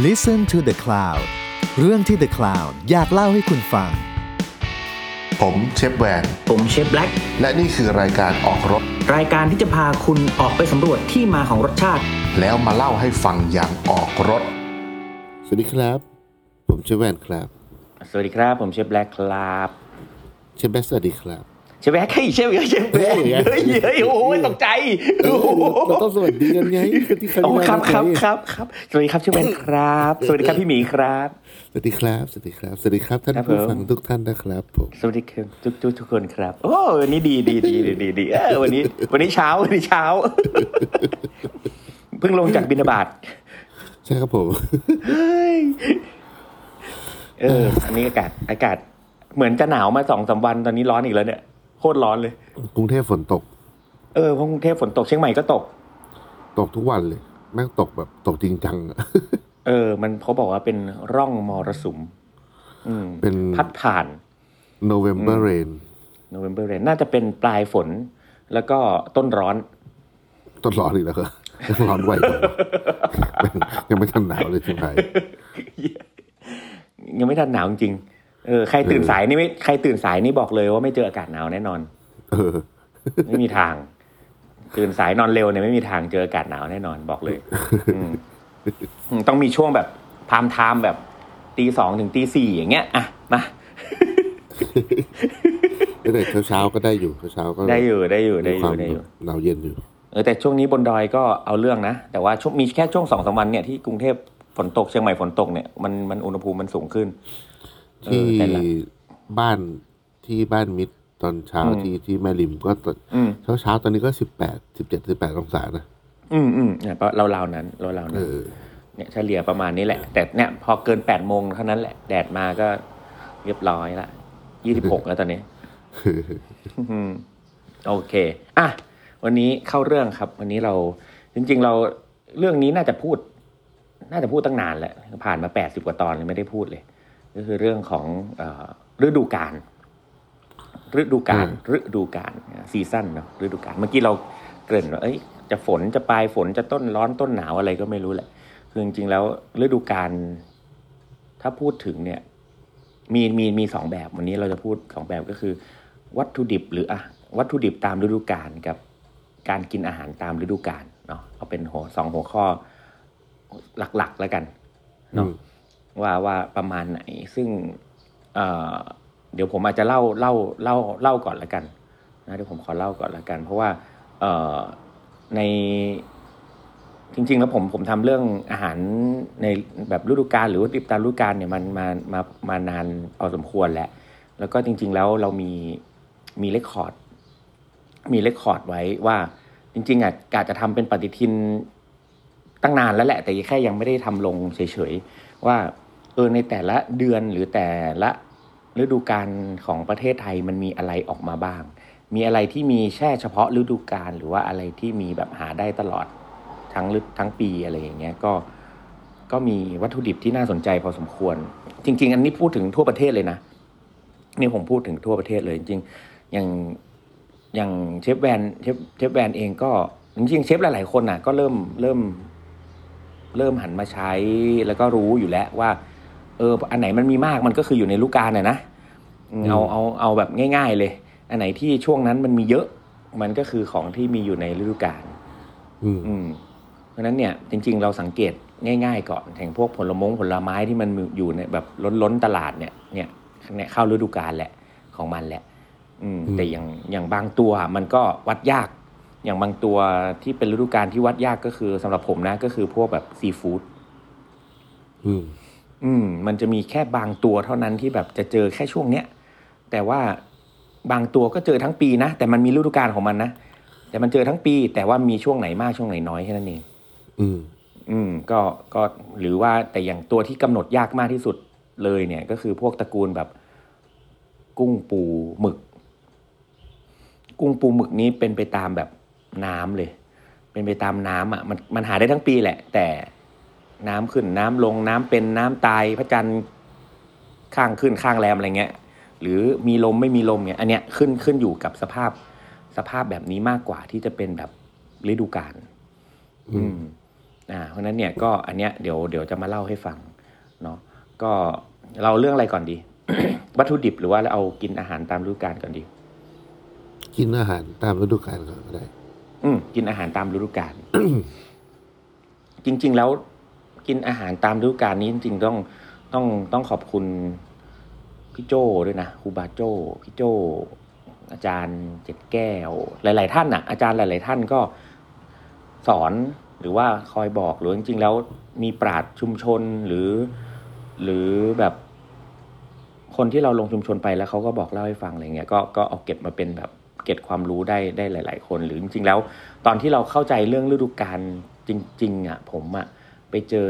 Listen to the Cloud เรื่องที่ The Cloud อยากเล่าให้คุณฟัง ผมเชฟแวน ผมเชฟแบล็กและนี่คือรายการออกรถ รายการที่จะพาคุณออกไปสำรวจที่มาของรสชาติ แล้วมาเล่าให้ฟังอย่างออกรถ สวัสดีครับ ผมเชฟแวนครับ สวัสดีครับ ผมเชฟแบล็กครับ เชฟแบสสวัสดีครับ เชฟแบล็กเฮ้ยเชฟเฮ้ยเชฟแบล็กเฮ้ยเฮ้ยเฮ้ยโอ้ยตกใจเออเราต้องสวัสดีกันไงที่ใครโอ้ไม่ครับได้ครับไงครับครับสวัสดีครับเชฟแบล็กครับ สวัสดีครับพี่หมีครับ สวัสดีครับ สวัสดีครับ สวัสดีครับท่านครับผู้ผมฟังทุกท่านนะครับผมสวัสดีครับทุกทุกทุกคนครับ โอ้วันนี้ดีดีดีดีดีดีเออวันนี้ วันนี้เช้าวันนี้เช้า เพิ่งลงจากบินาบาตใช่ครับผมเฮ้ยเอออันนี้อากาศอากาศเหมือนจะหนาวมาสองสามวันตอนนี้ร้อนอีกแล้วเนี่ย โคตรร้อนเลย กรุงเทพฝนตก เออเพราะกรุงเทพฝนตกเชียงใหม่ก็ตก ตกทุกวันเลย แม่งตกแบบตกจริงจังอะเออ มันเขาบอกว่าเป็นร่องมรสุมอืมเป็นพัดผ่าน November rain November rain น่าจะเป็นปลายฝน แล้วก็ต้นร้อน ต้นร้อนอีกแล้วเหรอร้อนไวจังวะแม่งยังไม่ทันหนาวเลยใช่ไหมยังไม่ทันหนาวจริงๆ เออใครตื่นสายนี่ไม่ใครตื่นสายนี่บอกเลยว่าไม่เจออากาศหนาวแน่นอน เออ ไม่มีทาง ตื่นสายนอนเร็วเนี่ยไม่มีทางเจออากาศหนาวแน่นอนบอกเลยอืมอืมต้องมีช่วงแบบพามไทม์แบบตีสองถึงตีสี่อย่างเงี้ยอะมาแต่เช้าเช้าๆก็ได้อยู่เช้าๆก็ได้อยู่ได้อยู่ได้อมีควายู่มได้อยู่หนาวเย็นอยู่เออแต่ช่วงนี้บนดอยก็เอาเรื่องนะ แต่ว่าช่วงมีแค่ช่วงสองสามวันเนี่ยที่กรุงเทพฝนตกเชียงใหม่ฝนตกเนี่ยมันมันอุณหภูมิมันสูงขึ้นเอ ที่อแต่ละ บ้านที่บ้านมิตรตอนเช้าอืม ที่ที่แม่ริมก็ตอนอืมเช้าเช้าๆตอนนี้ก็สิบแปดสิบเจ็ดสิบแปดองศานะอืมอืมเนี่ยก็ราวๆนั้นราวๆเอนั้นอ เนี่ยเฉลี่ยประมาณนี้แหละ แต่เนี่ยพอเกินแปดโมงเท่านั้นแหละแดดมาก็เรียบร้อยละยี่สิบหกแล้วตอนนี้ อืมโอเคอะวันนี้เข้าเรื่องครับ วันนี้เราจริง ๆ เราเรื่องนี้น่าจะพูด น่าจะพูดตั้งนานแล้วผ่านมาแปดสิบกว่าตอนเลยไม่ได้พูดเลย ก็คือเรื่องของเอ่อฤดูกาลฤดูกาลฤดูกาลซีซั่นเนาะฤดูกาลเมื่อกี้เราเกริ่นว่าเอ้ยจะฝนจะปลายฝนจะต้นร้อนต้นหนาวอะไรก็ไม่รู้แหละ คือจริงๆแล้วฤดูกาลถ้าพูดถึงเนี่ย มีมีมีสองแบบวันนี้เราจะพูดสองแบบก็คือ วัตถุดิบหรืออะวัตถุดิบตามฤดูกาลกับการกินอาหารตามฤดูกาลเนาะเอาเป็นหัวสองหัวข้อหลักๆแล้วกันเนาะอืม ว่าว่าประมาณไหน ซึ่งเเดี๋ยวผมอาจจะเล่าเล่าเล่าเล่าก่อนละกันนะเดี๋ยวผมขอเล่าก่อนละกัน เพราะว่าในจริง ๆ แล้วผมผมทำเรื่องอาหารในแบบฤดูกาลหรือว่าดิบตามฤดูกาลเนี่ยมันมามามานานพอสมควรแล้วแล้วก็จริง ๆ แล้วเรามีมี record มี record ไว้ว่าจริงๆอะกาจะทำเป็นปฏิทินตั้งนานแล้วแหละ แต่แค่ยังไม่ได้ทำลงเฉยๆว่า เออในแต่ละเดือนหรือแต่ละฤดูกาลของประเทศไทยมันมีอะไรออกมาบ้าง มีอะไรที่มีแค่เฉพาะฤดูกาลหรือว่าอะไรที่มีแบบหาได้ตลอดทั้งทั้งปีอะไรอย่างเงี้ยก็ก็มีวัตถุดิบที่น่าสนใจพอสมควร จริง ๆ อันนี้พูดถึงทั่วประเทศเลยนะนี่ผมพูดถึงทั่วประเทศเลยจริงๆอย่างอย่างเชฟแวนเชฟเชฟแวนเองก็จริงๆเชฟหลายๆคนน่ะ ก็เริ่มเริ่ม เริ่มหันมาใช้แล้วก็รู้อยู่แล้วว่า เอออันไหนมันมีมากมันก็คืออยู่ในลูกกาลน่ะนะอืมเอาเอาเอาแบบง่าย ๆ เลย อันไหนที่ช่วงนั้นมันมีเยอะมันก็คือของที่มีอยู่ในฤดูกาลอืมอืมเพราะฉะนั้นเนี่ยจริง ๆ เราสังเกตง่าย ๆ ก่อนอย่างพวกผลมงผลไม้ที่มันอยู่ในแบบล้นล้นๆตลาดเนี่ยเนี่ยเนี่ยเข้าฤดูกาลแหละของมันแหละ อืม แต่อย่างอย่างบางตัวมันก็วัดยาก อย่างบางตัวที่เป็นฤดูกาลที่วัดยากก็คือสำหรับผมนะก็คือพวกแบบซีฟู้ดอืม อืมมันจะมีแค่บางตัวเท่านั้นที่แบบจะเจอแค่ช่วงเนี้ยแต่ว่าบางตัวก็เจอทั้งปีนะ แต่มันมีฤดูกาลของมันนะแต่มันเจอทั้งปี แต่ว่ามีช่วงไหนมากช่วงไหนน้อยแค่นั้นเองอืม อืมก็ก็หรือว่าแต่อย่างตัวที่กำหนดยากมากที่สุดเลยเนี่ย ก็คือพวกตระกูลแบบ กุ้งปูหมึก กุ้งปูหมึกนี้เป็นไปตามแบบน้ำเลย เป็นไปตามน้ำอะมันมันหาได้ทั้งปีแหละ แต่ น้ำขึ้นน้ำลงน้ำเป็นน้ำตายพระจันทร์ข้างขึ้นข้างแรมอะไรเงี้ย หรือมีลมไม่มีลมเนี่ยอันเนี้ยขึ้นขึ้นอยู่กับสภาพสภาพแบบนี้มากกว่าที่จะเป็นแบบฤดูกาลอืมอ่าเพราะฉะนั้นเนี่ยก็อันเนี้ยเดี๋ยวเดี๋ยวจะมาเล่าให้ฟังเนาะก็เราเรื่องอะไรก่อนดี วัตถุดิบหรือว่าเราเอากินอาหารตามฤดูกาลก่อนดี กินอาหารตามฤดูกาลก็ได้ อืมกินอาหารตามฤดูกาลจริง ๆ แล้ว กินอาหารตามฤดูกาลนี้จริงๆต้องต้องต้องขอบคุณพี่โจด้วยนะครูบาโจพี่โจอาจารย์เจ็ดแก้ว หลาย ๆ ท่านน่ะ อาจารย์หลาย ๆ ท่านก็สอนหรือว่าคอยบอกหรือจริง ๆ แล้วมีปราดชุมชนหรือ หรือแบบคนที่เราลงชุมชนไปแล้วเขาก็บอกเล่าให้ฟังอะไรเงี้ยก็ก็เอาเก็บมาเป็นแบบเก็บความรู้ได้ได้หลาย ๆ คน หรือจริง ๆ แล้ว ตอนที่เราเข้าใจเรื่องฤดูกาลจริง ๆ อะ ผมอะ ไปเจอ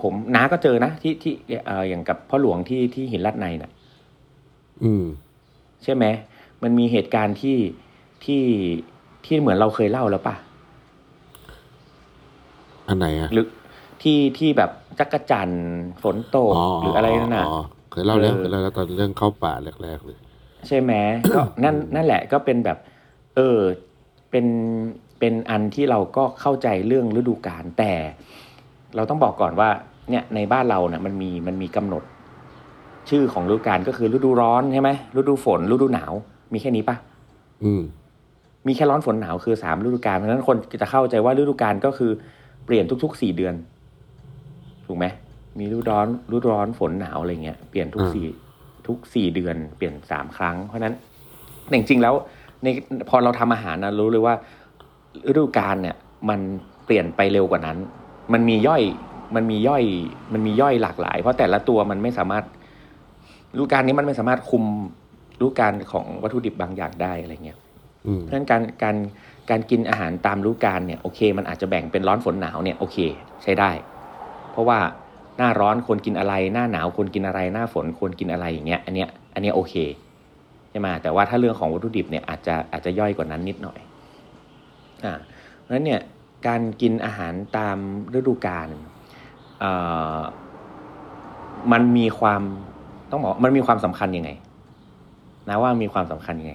ผมน้าก็เจอนะที่ที่เอ่ออย่างกับพ่อหลวงที่ที่หินลัดในน่ะ อืม ใช่ไหมมันมีเหตุการณ์ที่ที่ที่เหมือนเราเคยเล่าแล้วป่ะอันไหนอะหรือที่ที่แบบจักรจันทร์ฝนตกหรืออะไรนั่นน่ะเคยเล่าแล้วเออเคยเล่าแล้วตอนเรื่องเข้าป่าแรกๆเลยใช่ไหมก็นั่นนั่นแหละก็เป็นแบบ เออเป็นเป็นอันที่เราก็เข้าใจเรื่องฤดูกาลแต่ เราต้องบอกก่อนว่าเนี่ยในบ้านเราเนี่ยมันมีมันมีกำหนด ชื่อของฤดูกาลก็คือฤดูร้อนใช่ไหมฤดูฝนฤดูหนาว มีแค่นี้ปะอืมมีแค่ร้อนฝนหนาวคือสามฤดูกาลเพราะฉะนั้นคนจะเข้าใจว่าฤดูกาลก็คือเปลี่ยนทุกๆสี่เดือน ถูกไหมมีฤดูร้อนฤดูร้อนฝนหนาวอะไรเงี้ยเปลี่ยนทุกอ่าสี่ทุกสี่เดือนเปลี่ยนสามครั้ง เพราะฉะนั้นจริงๆแล้วในพอเราทำอาหารนะรู้เลยว่าฤดูกาลเนี่ย มันเปลี่ยนไปเร็วกว่านั้น มันมีย่อยมันมีย่อย มันมีย่อยหลากหลาย เพราะแต่ละตัวมันไม่สามารถฤดูกาลนี้มันไม่สามารถคุมฤดูกาลของวัตถุดิบบางอย่างได้อะไรเงี้ยอืมเพราะฉะนั้นการการการกินอาหารตามฤดูกาลเนี่ยโอเค มันอาจจะแบ่งเป็นร้อนฝนหนาวเนี่ยโอเค ใช้ได้ เพราะว่าหน้าร้อนควรกินอะไร หน้าหนาวควรกินอะไร หน้าฝนควรกินอะไรอย่างเงี้ย อันเนี้ยอันเนี้ยโอเคใช่ไหมแต่ว่าถ้าเรื่องของวัตถุดิบเนี่ยอาจจะอาจจะย่อยกว่านั้นนิดหน่อยอ่าเพราะฉะนั้นเนี่ย การกินอาหารตามฤดูกาลเอ่อมันมีความต้องบอกว่ามันมีความสำคัญยังไง นะว่ามีความสำคัญยังไง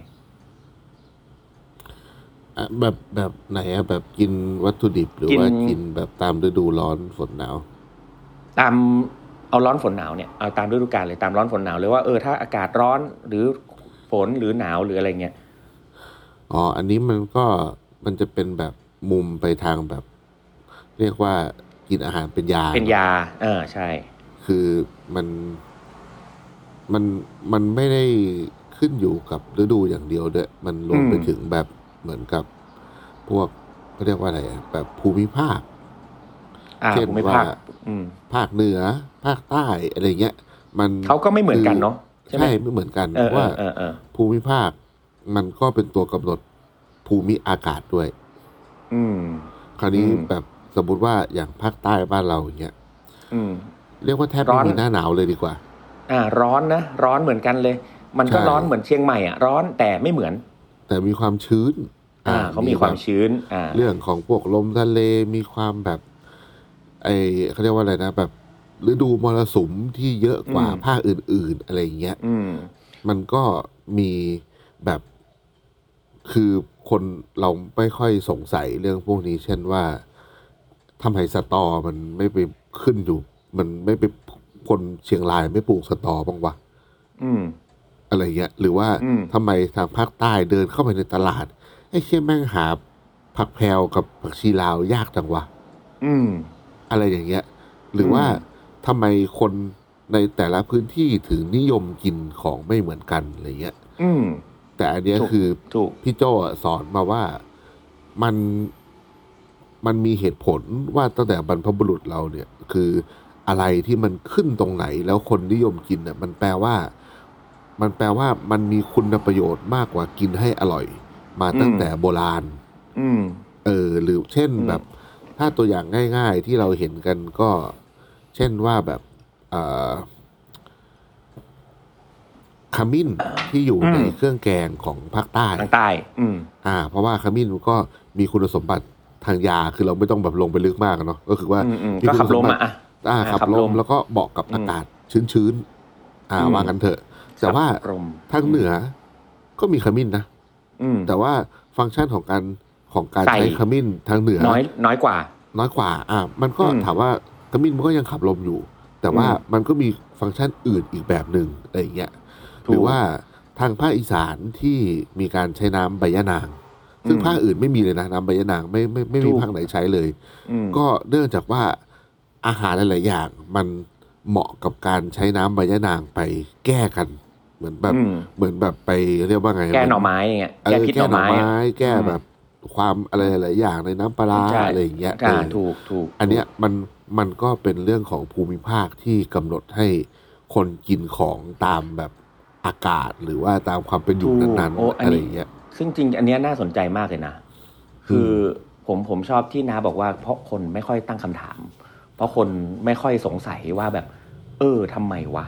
อะแบบแบบไหนอะแบบกินวัตถุดิบหรือกินว่ากินแบบตามฤดูร้อนฝนหนาว ตามเอาร้อนฝนหนาวเนี่ยเอาตามฤดูกาลเลยตามร้อนฝนหนาวเลยว่าเออถ้าอากาศร้อนหรือฝนหรือหนาวหรืออะไรเงี้ยอ๋ออันนี้มันก็มันจะเป็นแบบ มุมไปทางแบบ เรียกว่ากินอาหารเป็นยา เป็นยา เออใช่ คือมันมันมันไม่ได้ขึ้นอยู่กับฤดูอย่างเดียวด้วย มันรวมไปอืมถึงแบบเหมือนกับพวกเขาเรียกว่าอะไรอะแบบภูมิภาคอ่าเช่นภูมิภาคว่าอืมภาคเหนือ ภาคใต้อะไรเงี้ย มันเขาก็ไม่เหมือนกันเนาะใช่ไหมใช่ไม่เหมือนกันเออเพราะว่าเออเออภูมิภาค มันก็เป็นตัวกำหนดภูมิอากาศด้วย อืม คราวนี้อืมแบบสมมติว่าอย่างภาคใต้บ้านเราอย่างเงี้ยอืม เรียกว่าแทบร้ไม่อน มีหน้าหนาวเลยดีกว่า อ่า ร้อนนะ ร้อนเหมือนกันเลย มันก็ใช่ ร้อนเหมือนเชียงใหม่อะ ร้อนแต่ไม่เหมือน แต่มีความชื้นอ่า เขามีความแบบชื้น อ่า เรื่องของพวกลมทะเลมีความแบบ ไอเขาเรียกว่าอะไรนะแบบฤดูมรสุมที่เยอะกว่าอืม ภาคอื่น ๆ อะไรอย่างเงี้ย อืม มันก็มีแบบคือ คนเราไม่ค่อยสงสัยเรื่องพวกนี้ เช่นว่าทำไมสตอมันไม่ไปขึ้นอยู่ มันไม่ไปคนเชียงรายไม่ปลูกสตอบ้างวะอืม อะไรเงี้ย หรือว่าอืม ทำไมทางภาคใต้เดินเข้าไปในตลาดไอ้เชี่ยแม่งหาผักแพรวกับผักชีลาวยากจังวะ อืม อะไรอย่างเงี้ย หรือว่าอืม ทำไมคนในแต่ละพื้นที่ถึงนิยมกินของไม่เหมือนกันอะไรเงี้ย อืม แต่อันเนี้ยถูกคือถูก พี่โจอะสอนมาว่ามันมันมีเหตุผลว่าตั้งแต่บรรพบุรุษเราเนี่ย คืออะไรที่มันขึ้นตรงไหน แล้วคนนิยมกินเนี่ยมันแปลว่า มันแปลว่ามันมีคุณประโยชน์มากกว่ากินให้อร่อย มาตั้งอืมแต่โบราณ อืม เออหรือเช่นอืม แบบ ถ้าตัวอย่างง่าย ๆ ที่เราเห็นกันก็ เช่นว่าแบบเอ่อ ขมิ้นที่อยู่ในเครื่องแกงของภาคใต้ทางใต้อืม อ่า เพราะว่าขมิ้นมันก็มีคุณสมบัติทางยาคือเราไม่ต้องแบบลงไปลึกมากอะเนาะก็คือว่าอืมอืมมีก็คุณขับลมสบัอะติอะอ่าอ่าขับขับลลมมแล้วก็เหมาะกับอืมอากาศชื้นๆอ่าอืม ว่ากันเถอะ แต่ว่าขับลมทางเหนือก็มีขมิ้นนะ อืม แต่ว่าฟังก์ชันของการของการใส่ ใช้ขมิ้นทางเหนือ น้อยน้อยกว่า น้อยกว่า อะมันก็อืมถามว่าขมิ้นมันก็ยังขับลมอยู่ แต่ว่าอืม มันก็มีฟังก์ชันอื่นอีกแบบหนึ่งอะไรอย่างเงี้ยถูก หรือว่าทางภาคอีสานที่มีการใช้น้ำใบยะนาง ซึ่งอืมภาคอื่นไม่มีเลยนะน้ำใบยะนางไม่ไม่ไม่มีถูกภาคไหนใช้เลยอืมก็เนื่องจากว่าอาหารหลายๆอย่างมันเหมาะกับการใช้น้ำใบยะนางไปแก้กัน เหมือนแบบอืมเหมือนแบบไปเรียกว่าไง แก้หน่อไม้อย่างเงี้ยเออแก้พิษหน่อไม้อะแก้อืมแบบความอะไรหลายๆอย่างในน้ำปลาร้าใช่อะไรอย่างเงี้ยอ่าเออถูกถูกอันเนี้ยมันมันก็เป็นเรื่องของภูมิภาคที่กำหนดให้คนกินของตามแบบ อากาศหรือว่าตามความเป็นอยู่ถูกนั้นโอ้ๆอันอะไรนี้อย่างเงี้ยซึ่งจริงอันเนี้ยน่าสนใจมากเลยนะ คือผมผมชอบที่น้าบอกว่า เพราะคนไม่ค่อยตั้งคำถาม เพราะคนไม่ค่อยสงสัยว่าแบบ เออทำไมวะ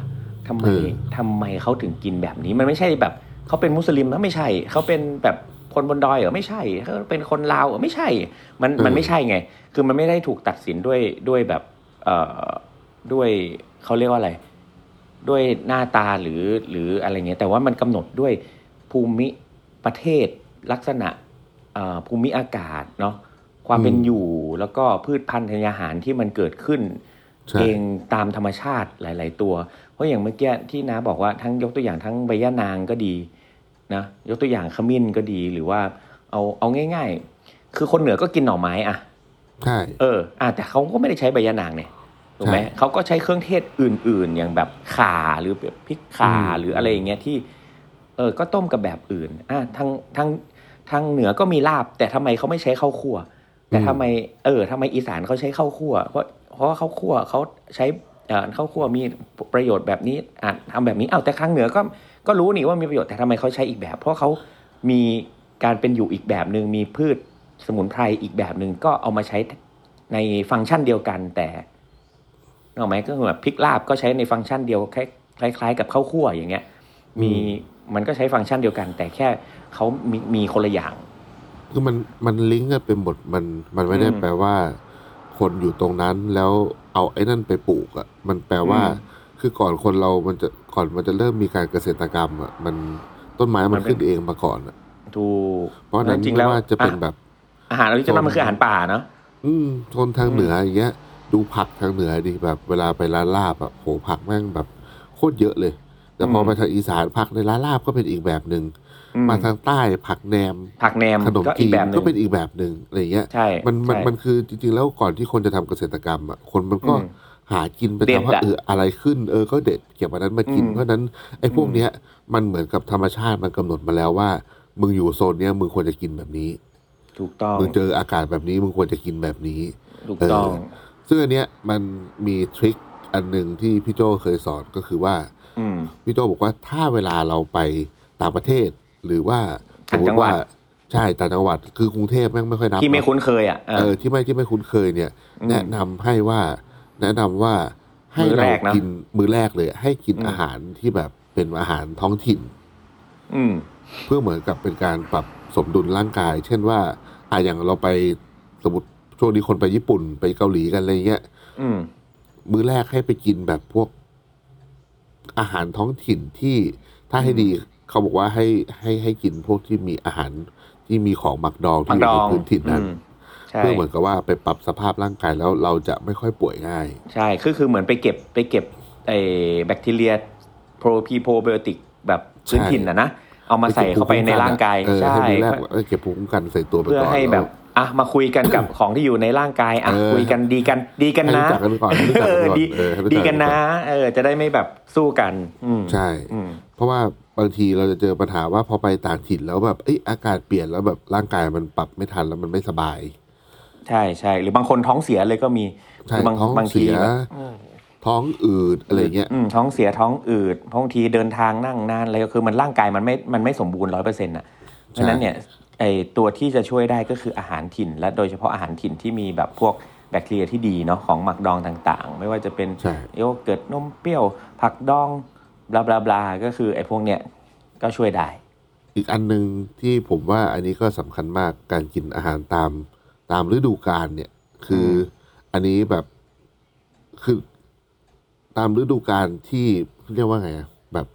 ทำไมเออทำไมเขาถึงกินแบบนี้ มันไม่ใช่แบบเขาเป็นมุสลิมนะไม่ใช่ เขาเป็นแบบคนบนดอยเหรอไม่ใช่เขาเป็นคนลาวเหรอไม่ใช่ มันมันไม่ใช่ไง คือมันไม่ได้ถูกตัดสินด้วยด้วยแบบ เอ่อด้วยเขาเรียกว่าอะไร ด้วยหน้าตาหรือหรืออะไรเงี้ยแต่ว่ามันกำหนดด้วยภูมิประเทศลักษณะเอ่อภูมิอากาศเนาะความเป็นอืมอยู่แล้วก็พืชพันธุ์ธัญญาหารที่มันเกิดขึ้นใช่เองตามธรรมชาติหลาย ๆ ตัว เพราะอย่างเมื่อกี้ที่น้าบอกว่าทั้งยกตัวอย่างทั้งใบย่านางก็ดีนะยกตัวอย่างขมิ้นก็ดีหรือว่าเอาเอาง่าย ๆ คือคนเหนือก็กินหน่อไม้อะใช่เอออะแต่เขาก็ไม่ได้ใช้ใบยะนางเนี่ย ถูกไหมใช่เขาก็ใช้เครื่องเทศอื่น ๆ อย่างแบบข่าหรือแบบพริกข่าอืมหรืออะไรอย่างเงี้ยที่ เออก็ต้มกับแบบอื่นอะทางทางทางเหนือก็มีลาบ แต่ทำไมเขาไม่ใช้ข้าวคั่ว แต่ทำไม เออทำไมอีสานเขาใช้ข้าวคั่ว เพราะเพราะว่าข้าวคั่วเขาใช้เอ่อข้าวคั่วมีประโยชน์แบบนี้อะทำแบบนี้อ้าวแต่ทางเหนือก็ก็รู้นี่ว่ามีประโยชน์แต่ทำไมเขาใช้อีกแบบ เพราะเขามีการเป็นอยู่อีกแบบหนึ่งมีพืชสมุนไพรอีกแบบหนึ่งก็เอามาใช้ในฟังก์ชันเดียวกันแต่ นึกออกไหมก็คือแบบพริกลาบก็ใช้ในฟังก์ชันเดียวคล้ายคล้ายๆกับข้าวคั่วอย่างเงี้ยมีมันก็ใช้ฟังก์ชันเดียวกัน แต่แค่เขามีมีคนละอย่างคือมันมันลิงก์กันเป็นบทมันมันไม่ได้อืมแปลว่า คนอยู่ตรงนั้นแล้วเอาไอ้นั่นไปปลูกอะมันแปลว่าอืมคือก่อนคนเรามันจะก่อนมันจะเริ่มมีการเกษตรกรรมอะมันต้นไม้มัมันนเป็นขึ้นเองมาก่อนอะถูกเพราะฉะนั้นจริงๆไม่แล้วว่าจะเป็นอ่แบบ อาหาร original มันคืออาหารป่าเนาะอืมโซนทางอืมเหนืออย่างเงี้ย ดูผักทางเหนือดิแบบเวลาไปร้านลาบอะโหผักแม่งแบบโคตรเยอะเลย แต่พอไปทางอีสานผักในร้านลาบก็เป็นอีกแบบหนึ่งอืมมาทางใต้ผักแนมผักแหนมขนมก็อีจีกนแบบหนึ่ก็งเป็นอีกแบบหนึ่งอะไรเงี้ย ใช่มันมันใช่ มันคือจริงๆแล้วก่อนที่คนจะทำเกษตรกรรมอะคนมันก็อืมหากินไปเด็ดตามว่าอะเอออะไรขึ้น เออก็เด็ดเก็บอันนั้นมากินอืมเพราะฉะนั้นไอ้พวกอืม เนี้ยมันเหมือนกับธรรมชาติมันกำหนดมาแล้วว่า มึงอยู่โซนเนี้ยมึงควรจะกินแบบนี้ ถูกต้องมึงเจออากาศแบบนี้มึงควรจะกินแบบนี้ ถูกต้องเออ ซึ่งอันเนี้ยมันมีทริคอันหนึ่งที่พี่โจเคยสอนก็คือว่าอืมพี่โจบอกว่าถ้าเวลาเราไปต่างประเทศ หรือว่าสมต่างมจัติงหวัว่าดใช่ต่างจังหวัดคือกรุงเทพแม่งไม่ค่อยนับที่ไม่เนอะคุ้นเคยอะเออที่ไม่ที่ไม่คุ้นเคยเนี่ยอืมแนะนำให้ว่า แนะนำว่าให้มื้อเราแรกนะกินมื้อแรกเลย ให้กินอืมอาหารที่แบบเป็นอาหารท้องถิ่น อืมเพื่อเหมือนกับเป็นการปรับสมดุลร่างกาย เช่นว่าอะอย่างเราไปสมมติ ช่วงนี้คนไปญี่ปุ่นไปเกาหลีกันอะไรเงี้ยอืม มื้อแรกให้ไปกินแบบพวกอาหารท้องถิ่นที่ถ้าให้ดี เขาบอกว่าให้ให้ให้กินพวกที่มีอาหารที่มีของหมักดองมัที่กอยู่ดในองพื้นถิ่นนั้นอืมใช่เพื่อเหมือนกับว่าไปปรับสภาพร่างกายแล้วเราจะไม่ค่อยป่วยง่าย ใช่คือคือเหมือนไปเก็บไปเก็บไอ้แบคทีเรียโปรพีโปรไบโอติกแบบพื้นถิ่นนะนะเอามาใส่เข้าไปในร่างกายเออใช่ให้มื้อแรกเออเก็บภูมิคุ้มกันใส่ตัวไปเพื่อก่อนให้แบบ อะมาคุยกันกับของที่อยู่ในร่างกายอะเออคุยกันดีกัน ดีกันให้นะรู้จักกันก่อนให้รู้จักเอกันอก่อนดีเออให้รู้ดีจักันนะ เออ จะได้ไม่แบบสู้กันอืมใช่อืมเพราะว่าบางทีเราจะเจอปัญหาว่าพอไปต่างถิ่นแล้วแบบเอ้ยอากาศเปลี่ยนแล้วแบบร่างกายมันปรับไม่ทันแล้วมันไม่สบาย ใช่ใช่หรือบางคนท้องเสียเลยก็มีใช่คืบางท้องบางทีเสียแบบท้องอืดอะไรเงี้ยอืมท้องเสียท้องอืดบางทีเดินทางนั่งนานอะไรก็คือมันร่างกายมันไม่มันไม่สมบูรณ์ร้อยเปอร์เซ็นต์อะเพราะฉะนั้นเนี่ย ไอตัวที่จะช่วยได้ก็คืออาหารถิ่น และโดยเฉพาะอาหารถิ่นที่มีแบบพวกแบคทีเรียที่ดีเนาะของหมักดองต่างๆ ไม่ว่าจะเป็นใช่โยเกิร์ตนมเปรี้ยว ผักดองบลาบลาบลาก็คือไอ้พวกเนี้ยก็ช่วยได้ อีกอันหนึ่งที่ผมว่าอันนี้ก็สำคัญมากการกินอาหารตามตามฤดูกาลเนี่ย คือออันนี้แบบคือตามฤดูกาลที่เรียกว่าไงอะแบบ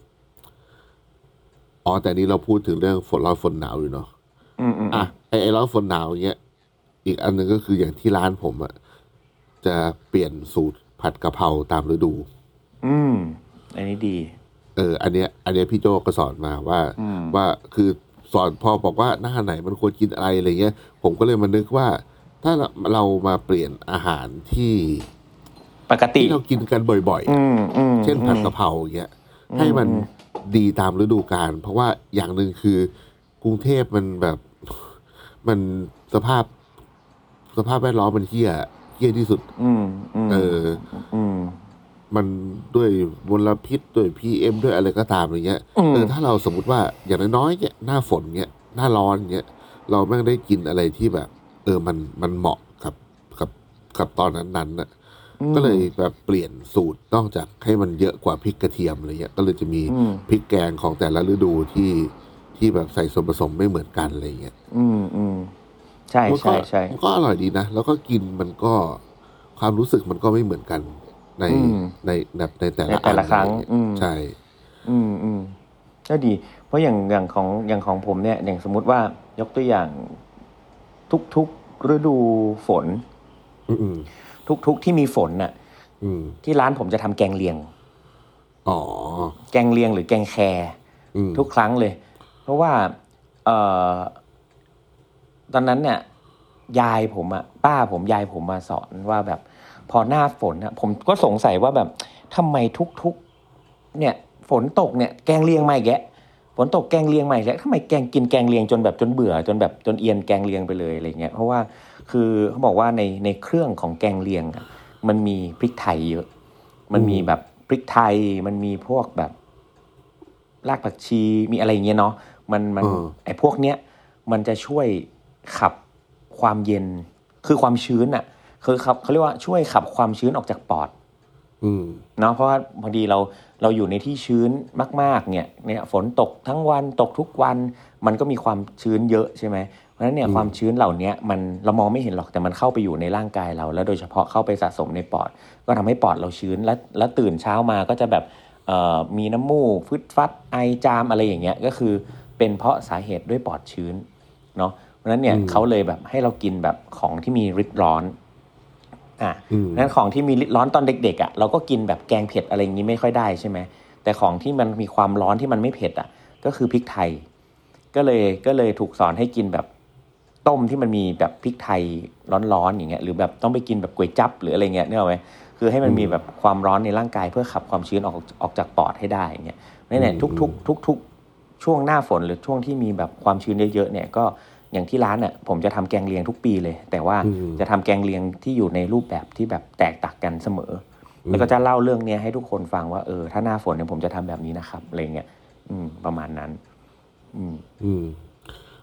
อ๋อแต่อันนี้เราพูดถึงเรื่องฝนร้อนฝนหนาวอยู่เนาะ อืมอืมอะไอ้ไอ้ร้อนฝนหนาวอย่างเงี้ยอีกอันหนึ่งก็คืออย่างที่ร้านผมอะจะเปลี่ยนสูตรผัดกะเพราตามฤดู อืมอันนี้ดี เออ อันเนี้ย อันเนี้ยพี่โจก็สอนมาว่าอืม ว่าคือสอนพอบอกว่าหน้าไหนมันควรกินอะไรอะไรเงี้ย ผมก็เลยมานึกว่า ถ้าเรามาเปลี่ยนอาหารที่ปกติที่เรากินกันบ่อยๆอือะมอืม เช่นผัดอืมกะเพราอย่างเงี้ยให้มันดีตามฤดูกาลเพราะว่าอย่างหนึ่งคือกรุงเทพมันแบบ มันสภาพ สภาพแวดล้อมมันเฮี้ยเฮี้ยที่สุด อืมอืมเออ อืม มันด้วยมลพิษด้วยพีเอ็มด้วยอะไรก็ตามอย่างเงี้ยอืม เออถ้าเราสมมติว่าอย่างน้อยๆเนี่ยหน้าฝนเงี้ยหน้าร้อนเงี้ยเราแม่งได้กินอะไรที่แบบ เออมันมันเหมาะกับกับกับตอนนั้นๆน่ะ ก็เลยแบบเปลี่ยนสูตรนอกจากให้มันเยอะกว่าพริกกระเทียมอะไรเงี้ยก็เลยจะมีอืมพริกแกงของแต่ละฤดูที่ ที่แบบใส่ส่วนผสมไม่เหมือนกันอะไรเงี้ยอืมอืมใช่มันก็ใช่ใช่มันก็อร่อยดีนะ แล้วก็กินมันก็ความรู้สึกมันก็ไม่เหมือนกันในอืมในแบบในแต่ในละแต่ละอันครั้งอะไเงี้ยอืมใช่ อืมอืมก็ดี เพราะอย่างอย่างของอย่างของผมเนี่ยอย่างสมมุติว่ายกตัวอย่าง ทุกทุกฤดูฝนอืมอืมทุกทุกที่มีฝนน่ะอืมที่ร้านผมจะทำแกงเลียง อ๋อ แกงเลียงหรือแกงแครอืมทุกครั้งเลย เพราะว่าเออตอนนั้นเนี่ยยายผมอะป้าผมยายผมมาสอนว่าแบบพอหน้าฝนอะผมก็สงสัยว่าแบบทำไมทุกๆ เนี่ยฝนตกเนี่ยแกงเลียงใหม่แกะฝนตกแกงเลียงใหม่แล้วทำไมแกงกินแกงเลียงจนแบบจนเบื่อจนแบบจนเอียนแกงเลียงไปเลยอะไรเงี้ยเพราะว่าคือเขาบอกว่าในในเครื่องของแกงเลียงอะมันมีพริกไทยเยอะ มันมีแบบพริกไทยมันมีพวกแบบรากผักชีมีอะไรเงี้ยเนาะ มันมันเออไอ้พวกเนี้ยมันจะช่วยขับความเย็น คือความชื้นอะ่ะ คือขับเขาเรียกว่าช่วยขับความชื้นออกจากปอดอืมเนาะเพราะว่าพอดีเราเราอยู่ในที่ชื้นมาก ๆ เนี่ยเนี่ยฝนตกทั้งวันตกทุกวัน มันก็มีความชื้นเยอะใช่ไหมเพราะฉะนั้นเนี่ยอืมความชื้นเหล่าเนี้ยมันเรามองไม่เห็นหรอกแต่มันเข้าไปอยู่ในร่างกายเรา แล้วโดยเฉพาะเข้าไปสะสมในปอด ก็ทำให้ปอดเราชื้นแล้วแล้วตื่นเช้ามาก็จะแบบเอ่อมีน้ำมูกฟึดฟัดไอจามอะไรอย่างเงี้ยก็คือ เป็นเพราะสาเหตุด้วยปอดชื้นเนาะเพราะฉะนั้นเนี่ยอืมเขาเลยแบบให้เรากินแบบของที่มีฤทธิ์ร้อนอะอืมนั้นของที่มีฤทธิ์ร้อนตอนเด็กๆอะเราก็กินแบบแกงเผ็ดอะไรอย่างนี้ไม่ค่อยได้ใช่ไหมแต่ของที่มันมีความร้อนที่มันไม่เผ็ดอะ ก็คือพริกไทย ก็เลยก็เลยถูกสอนให้กินแบบต้มที่มันมีแบบพริกไทยร้อนๆอย่างเงี้ยหรือแบบต้องไปกินแบบก๋วยจั๊บหรืออะไรเงี้ยเนี่ยหรอกไหมคือให้มันมีแบบความร้อนในร่างกายเพื่อขับความชื้นออกออกจากปอดให้ได้อย่างเงี้ยนี่เนี่ยอืมทุกๆทุกๆ ช่วงหน้าฝนหรือช่วงที่มีแบบความชื้นเยอะๆเนี่ยก็อย่างที่ร้านอะผมจะทำแกงเลียงทุกปีเลย แต่ว่าอืมจะทำแกงเลียงที่อยู่ในรูปแบบที่แบบแตกต่างกันเสมอ แล้วก็จะเล่าเรื่องเนี้ยให้ทุกคนฟังว่าเออถ้าหน้าฝนเนี่ยผมจะทำแบบนี้นะครับอะไรเงี้ยอืม ประมาณนั้น อืม อืม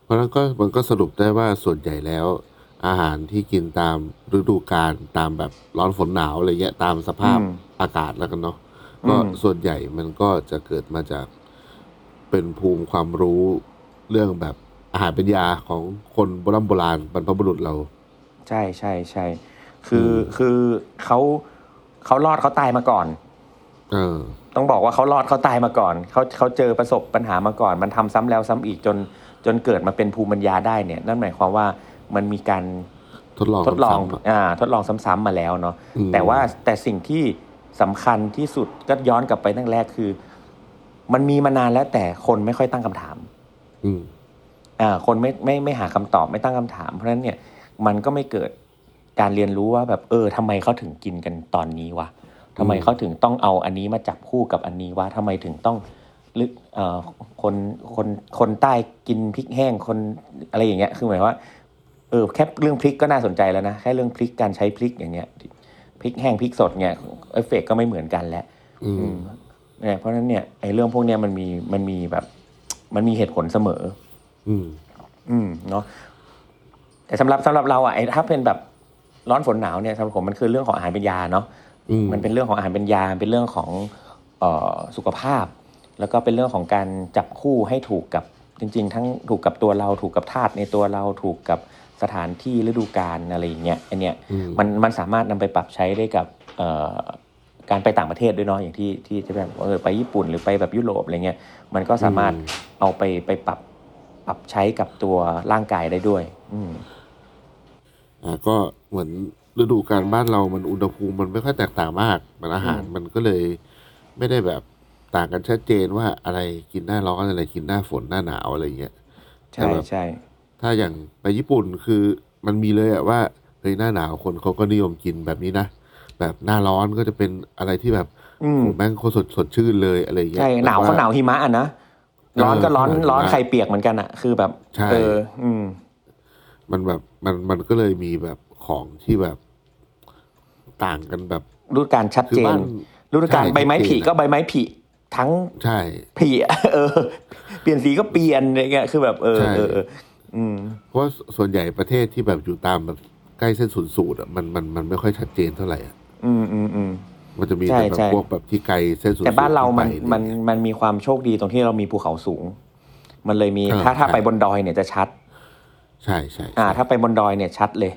เพราะฉะนั้นก็มันก็สรุปได้ว่าส่วนใหญ่แล้ว อาหารที่กินตามฤดูกาลตามแบบร้อนฝนหนาวอะไรเงี้ยตามสภาพอืมอากาศแล้วกันเนาะอืมก็ส่วนใหญ่มันก็จะเกิดมาจาก เป็นภูมิความรู้เรื่องแบบอาหารเป็นยาของคนโบราณโบราณบรรพบุรุษเรา ใช่ใช่ใช่คืออมคือเขาเขารอดเขาตายมาก่อนเออต้องบอกว่าเขารอดเขาตายมาก่อนเขาเขาเจอประสบปัญหามาก่อน มันทำซ้ำแล้วซ้ำอีกจนจนเกิดมาเป็นภูมิปัญญาได้เนี่ย นั่นหมายความว่ามันมีการทดลองทดลองซ้ำๆะอ่าทดลองซ้ำๆมาแล้วเนาะอืมแต่ว่าแต่สิ่งที่สำคัญที่สุดก็ย้อนกลับไปตั้งแรกคือ มันมีมานานแล้วแต่คนไม่ค่อยตั้งคำถามอืมอ่าคนไม่ไม่ไม่หาคำตอบไม่ตั้งคำถาม เพราะฉะนั้นเนี่ยมันก็ไม่เกิดการเรียนรู้ว่าแบบเออทำไมเขาถึงกินกันตอนนี้วะทำไมอืมเขาถึงต้องเอาอันนี้มาจับคู่กับอันนี้วะทำไมถึงต้องลึกเอ่อคนคนคนใต้กินพริกแห้งคนอะไรอย่างเงี้ยคือหมายว่าเออแค่เรื่องพริกก็น่าสนใจแล้วนะแค่เรื่องพริกการใช้พริกอย่างเงี้ยพริกแห้งพริกสดเนี่ยเอฟเฟกต์ก็ไม่เหมือนกันแล้วอือืมม เนี่ยเพราะฉะนั้นเนี่ยไอ้เรื่องพวกเนี้ยมันมีมันมีแบบ มันมีเหตุผลเสมอ อืม อืมเนาะแต่สำหรับสำหรับเราอะไอ้ถ้าเป็นแบบร้อนฝนหนาวเนี่ยสำหรับผมมันคือเรื่องของอาหารเป็นยาเนาะอืมมันเป็นเรื่องของอาหารเป็นยาเป็นเรื่องของเอ่อสุขภาพ แล้วก็เป็นเรื่องของการจับคู่ให้ถูกกับจริง ๆ ทั้งถูกกับตัวเราถูกกับธาตุในตัวเราถูกกับสถานที่ฤดูกาลอะไรอย่างเงี้ยอันเนี้ยอืมมันมันสามารถนำไปปรับใช้ได้กับเอ่อ การไปต่างประเทศด้วยเนาะอย่างที่ที่จะแบบเออไปญี่ปุ่นหรือไปแบบยุโรปอะไรเงี้ยมันก็สามารถอืมเอาไปไปปรับปรับใช้กับตัวร่างกายได้ด้วย อืมอ่าก็เหมือนฤดูกาลบ้านเรามันอุณหภูมิมันไม่ค่อยแตกต่างมากมันอาหารอืมมันก็เลยไม่ได้แบบต่างกันชัดเจนว่าอะไรกินหน้าร้อนอะไรกินหน้าฝนหน้าหนาวอะไรเงี้ยใช่แต่แบบใช่ถ้าอย่างไปญี่ปุ่นคือมันมีเลยอะว่าเฮ้ยหน้าหนาวคนเขาก็นิยมกินแบบนี้นะ แบบหน้าร้อนก็จะเป็นอะไรที่แบบอืมโหแม่งโคตรสดสดชื่นเลยอะไรเงี้ยใช่หนาวแบบก็หนาวหิมะอะนะร้อนก็ร้อนเออร้อนหิมะไข่เปียกเหมือนกันอะ คือแบบใช่เออ อืม มันแบบมันมันก็เลยมีแบบของที่แบบต่างกันแบบฤดูกาลชัดคือเจนบ้านฤดูกาลใช่ใบไม้ชัดเจนผลิอะก็ใบไม้ผลิทั้งใช่ผลิอะเออ เปลี่ยนสีก็เปลี่ยนอะไรเงี้ยคือแบบเออใช่เออเอออืมเพราะว่าส่วนใหญ่ประเทศที่แบบอยู่ตามแบบใกล้เส้นศูนย์สูตรอะมันมันมันไม่ค่อยชัดเจนเท่าไหร่อะ อืมอืมอืม มันจะมีใช่แต่แบบใช่ พวกแบบที่ไกลเส้นศูนย์แต่สูตรบ้านเรามันขึ้ไป มันมันมีความโชคดีตรงที่เรามีภูเขาสูง มันเลยมีเออถ้าถ้าใช่ ไปบนดอยเนี่ยจะชัด ใช่ใช่อ่า ใช่ ถ้าไปบนดอยเนี่ยชัดเลย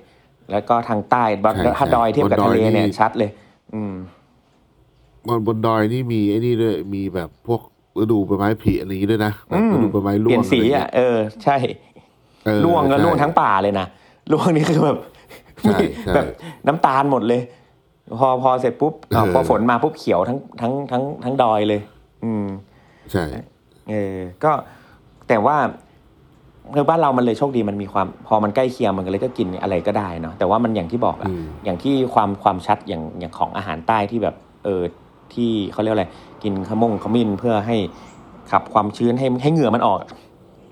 แล้วก็ทางใต้บนใช่ถ้าใช่ดอยเทียบกับบนดอยทะเลเนี่ยนี่ ชัดเลย อืม บนบนดอยนี่มีไอ้นี่ด้วยมีแบบพวกฤดูใบไม้ผลิอะไรอย่างงี้ด้วยนะแบบอืมฤดูใบไม้เปร่วลี่งยนสีไรเงี้อะยเออ ใช่เออร่วงก็ใช่ ร่วงทั้งป่าเลยนะร่วงนี่คือแบบใช่ใช่ แบบน้ำตาลหมดเลย พอพอเสร็จปุ๊บอะเออพอฝนมาปุ๊บเขียวทั้งทั้งทั้งทั้งดอยเลย อืม ใช่เออก็แต่ว่าคือบ้านเรามันเลยโชคดีมันมีความ พอมันใกล้เคียงมันก็เลยก็กินอะไรก็ได้เนาะแต่ว่ามันอย่างที่บอกอะอืมอย่างที่ความความชัดอย่างอย่างของอาหารใต้ที่แบบ เออที่เขาเรียกอะไรกินขมงขมิ้นเพื่อให้ขับความชื้นให้ให้เหงื่อมันออก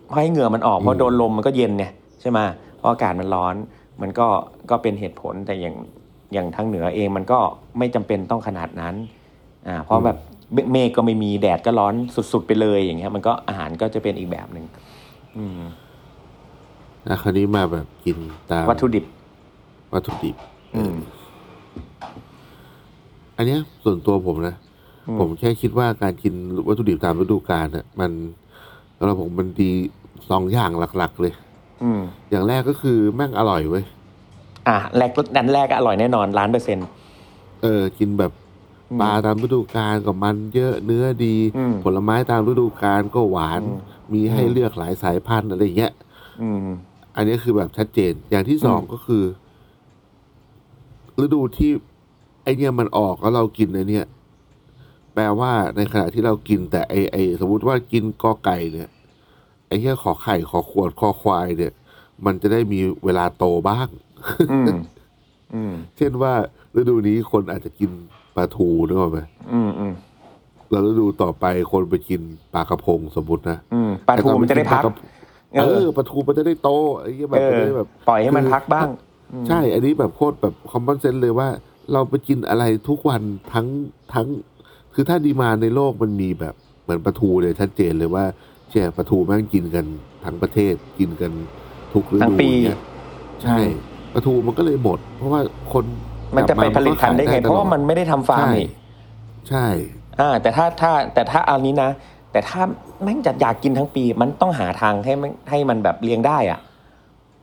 เพราะให้เหงื่อมันออกเพราะโดนลมมันก็เย็นเนี่ยใช่ไหมเพราะอากาศมันร้อน มันก็ก็เป็นเหตุผลแต่อย่าง อย่างทางเหนือเองมันก็ไม่จำเป็นต้องขนาดนั้นอ่าเพราะแบบเมฆก็ไม่มีแดดก็ร้อนสุดๆไปเลยอย่างเงี้ย มันก็อาหารก็จะเป็นอีกแบบหนึ่งอืมนะคราวนี้มาแบบกินตามวัตถุดิบ วัตถุดิบ อืม อันเนี้ยส่วนตัวผมนะอืมผมแค่คิดว่าการกินวัตถุดิบตามฤดูกาลน่ะมันสำหรับผมมันดีสองอย่างหลัก ๆ เลย อืม อย่างแรกก็คือแม่งอร่อยเว้ย อะแรกดันแรกก็อร่อยแน่นอนล้านเปอร์เซ็นต์เออ กินแบบอืมปลาตามฤดูกาลกับมันเยอะเนื้อดี อืมผลไม้ตามฤดูกาลก็หวาน อืม มีให้อืมเลือกหลายสายพันธุ์อะไรอย่างเงี้ย อืม อันนี้คือแบบชัดเจน อย่างที่สองอืมก็คือ ฤดูที่ ไอเนี่ยมันออกแล้วเรากินไอเนี่ย แปลว่าในขณะที่เรากินแต่ไอไอสมมติว่ากินกอไก่เนี่ย ไอแค่ขอไข่ขอขวดขอควายเนี่ย มันจะได้มีเวลาโตบ้าง อืมอืมเช่นว่าฤดูนี้คนอาจจะกินปลาทูนึกออกไหมอืมอืมแล้วฤดูต่อไปคนไปกินปลากระพงสมมตินะอืมปลาทูมันจะได้พักแต่ตอปลากระเออปลาทูมันจะได้โตไอ้เหี้ยแบบเอมันอจะได้แบบ ปล่อยให้มันพักบ้าง ใช่ อันนี้แบบโคตรแบบคอมมอนเซนส์เลยว่า เราไปกินอะไรทุกวันทั้งทั้ง คือถ้าดีมาในโลกมันมีแบบเหมือนปลาทูเลยชัดเจนเลยว่าเช่ยปลาทูแม่งกินกันทั้งประเทศกินกันทุกฤทั้ดูงปีเนี่ยใช่ ปลาทูมันก็เลยหมด เพราะว่าคนมันจะไปกผลับาลิตทันได้ไงขยเพราะว่ามันไม่ได้ทำฟาร์มใช่นี่ใช่อ่าแต่ถ้าถ้าแต่ถ้าอันนี้นะ แต่ถ้าแม่งจะอยากกินทั้งปี มันต้องหาทางให้มันให้มันแบบเลี้ยงได้อะ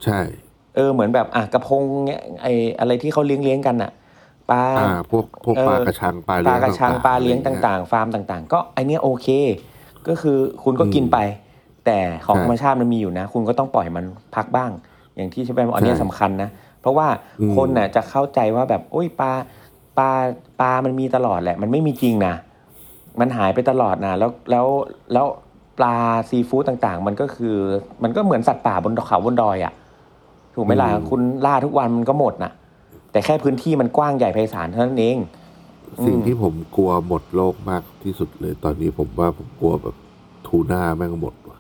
ใช่ เออเหมือนแบบอะกระพงเงี้ยไออะไรที่เขาเลี้ยงเลี้ยงกันอะปลาอ่าพวกพวกเออปลากระชังปลาปเลี้ลายงกระชังๆปลาเลี้ยงอะไรต่าง ๆ ฟาร์มต่าง ๆ ก็ไอเนี้ยโอเค ก็คือคุณก็กินไป แต่ของใช่ธรรมชาติมันมีอยู่นะ คุณก็ต้องปล่อยมันพักบ้าง อย่างที่ใช่ไหมอันเนี้ยใช่สำคัญนะ เพราะว่าอืมคนน่ะจะเข้าใจว่าแบบโอ้ยปลาปลาปลามันมีตลอดแหละ มันไม่มีจริงนะมันหายไปตลอดนะแล้วแล้วแล้วปลาซีฟู้ดต่างๆ มันก็คือ มันก็เหมือนสัตว์ป่าบนเขาบนดอยอะถูกไหมล่ะอืมคุณล่าทุกวันมันก็หมดน่ะ แต่แค่พื้นที่มันกว้างใหญ่ไพศาลเท่านั้นเอง สิ่งอืมที่ผมกลัวหมดโลกมากที่สุดเลย ตอนนี้ผมว่าผมกลัวแบบทูน่าแม่งหมดว่ะ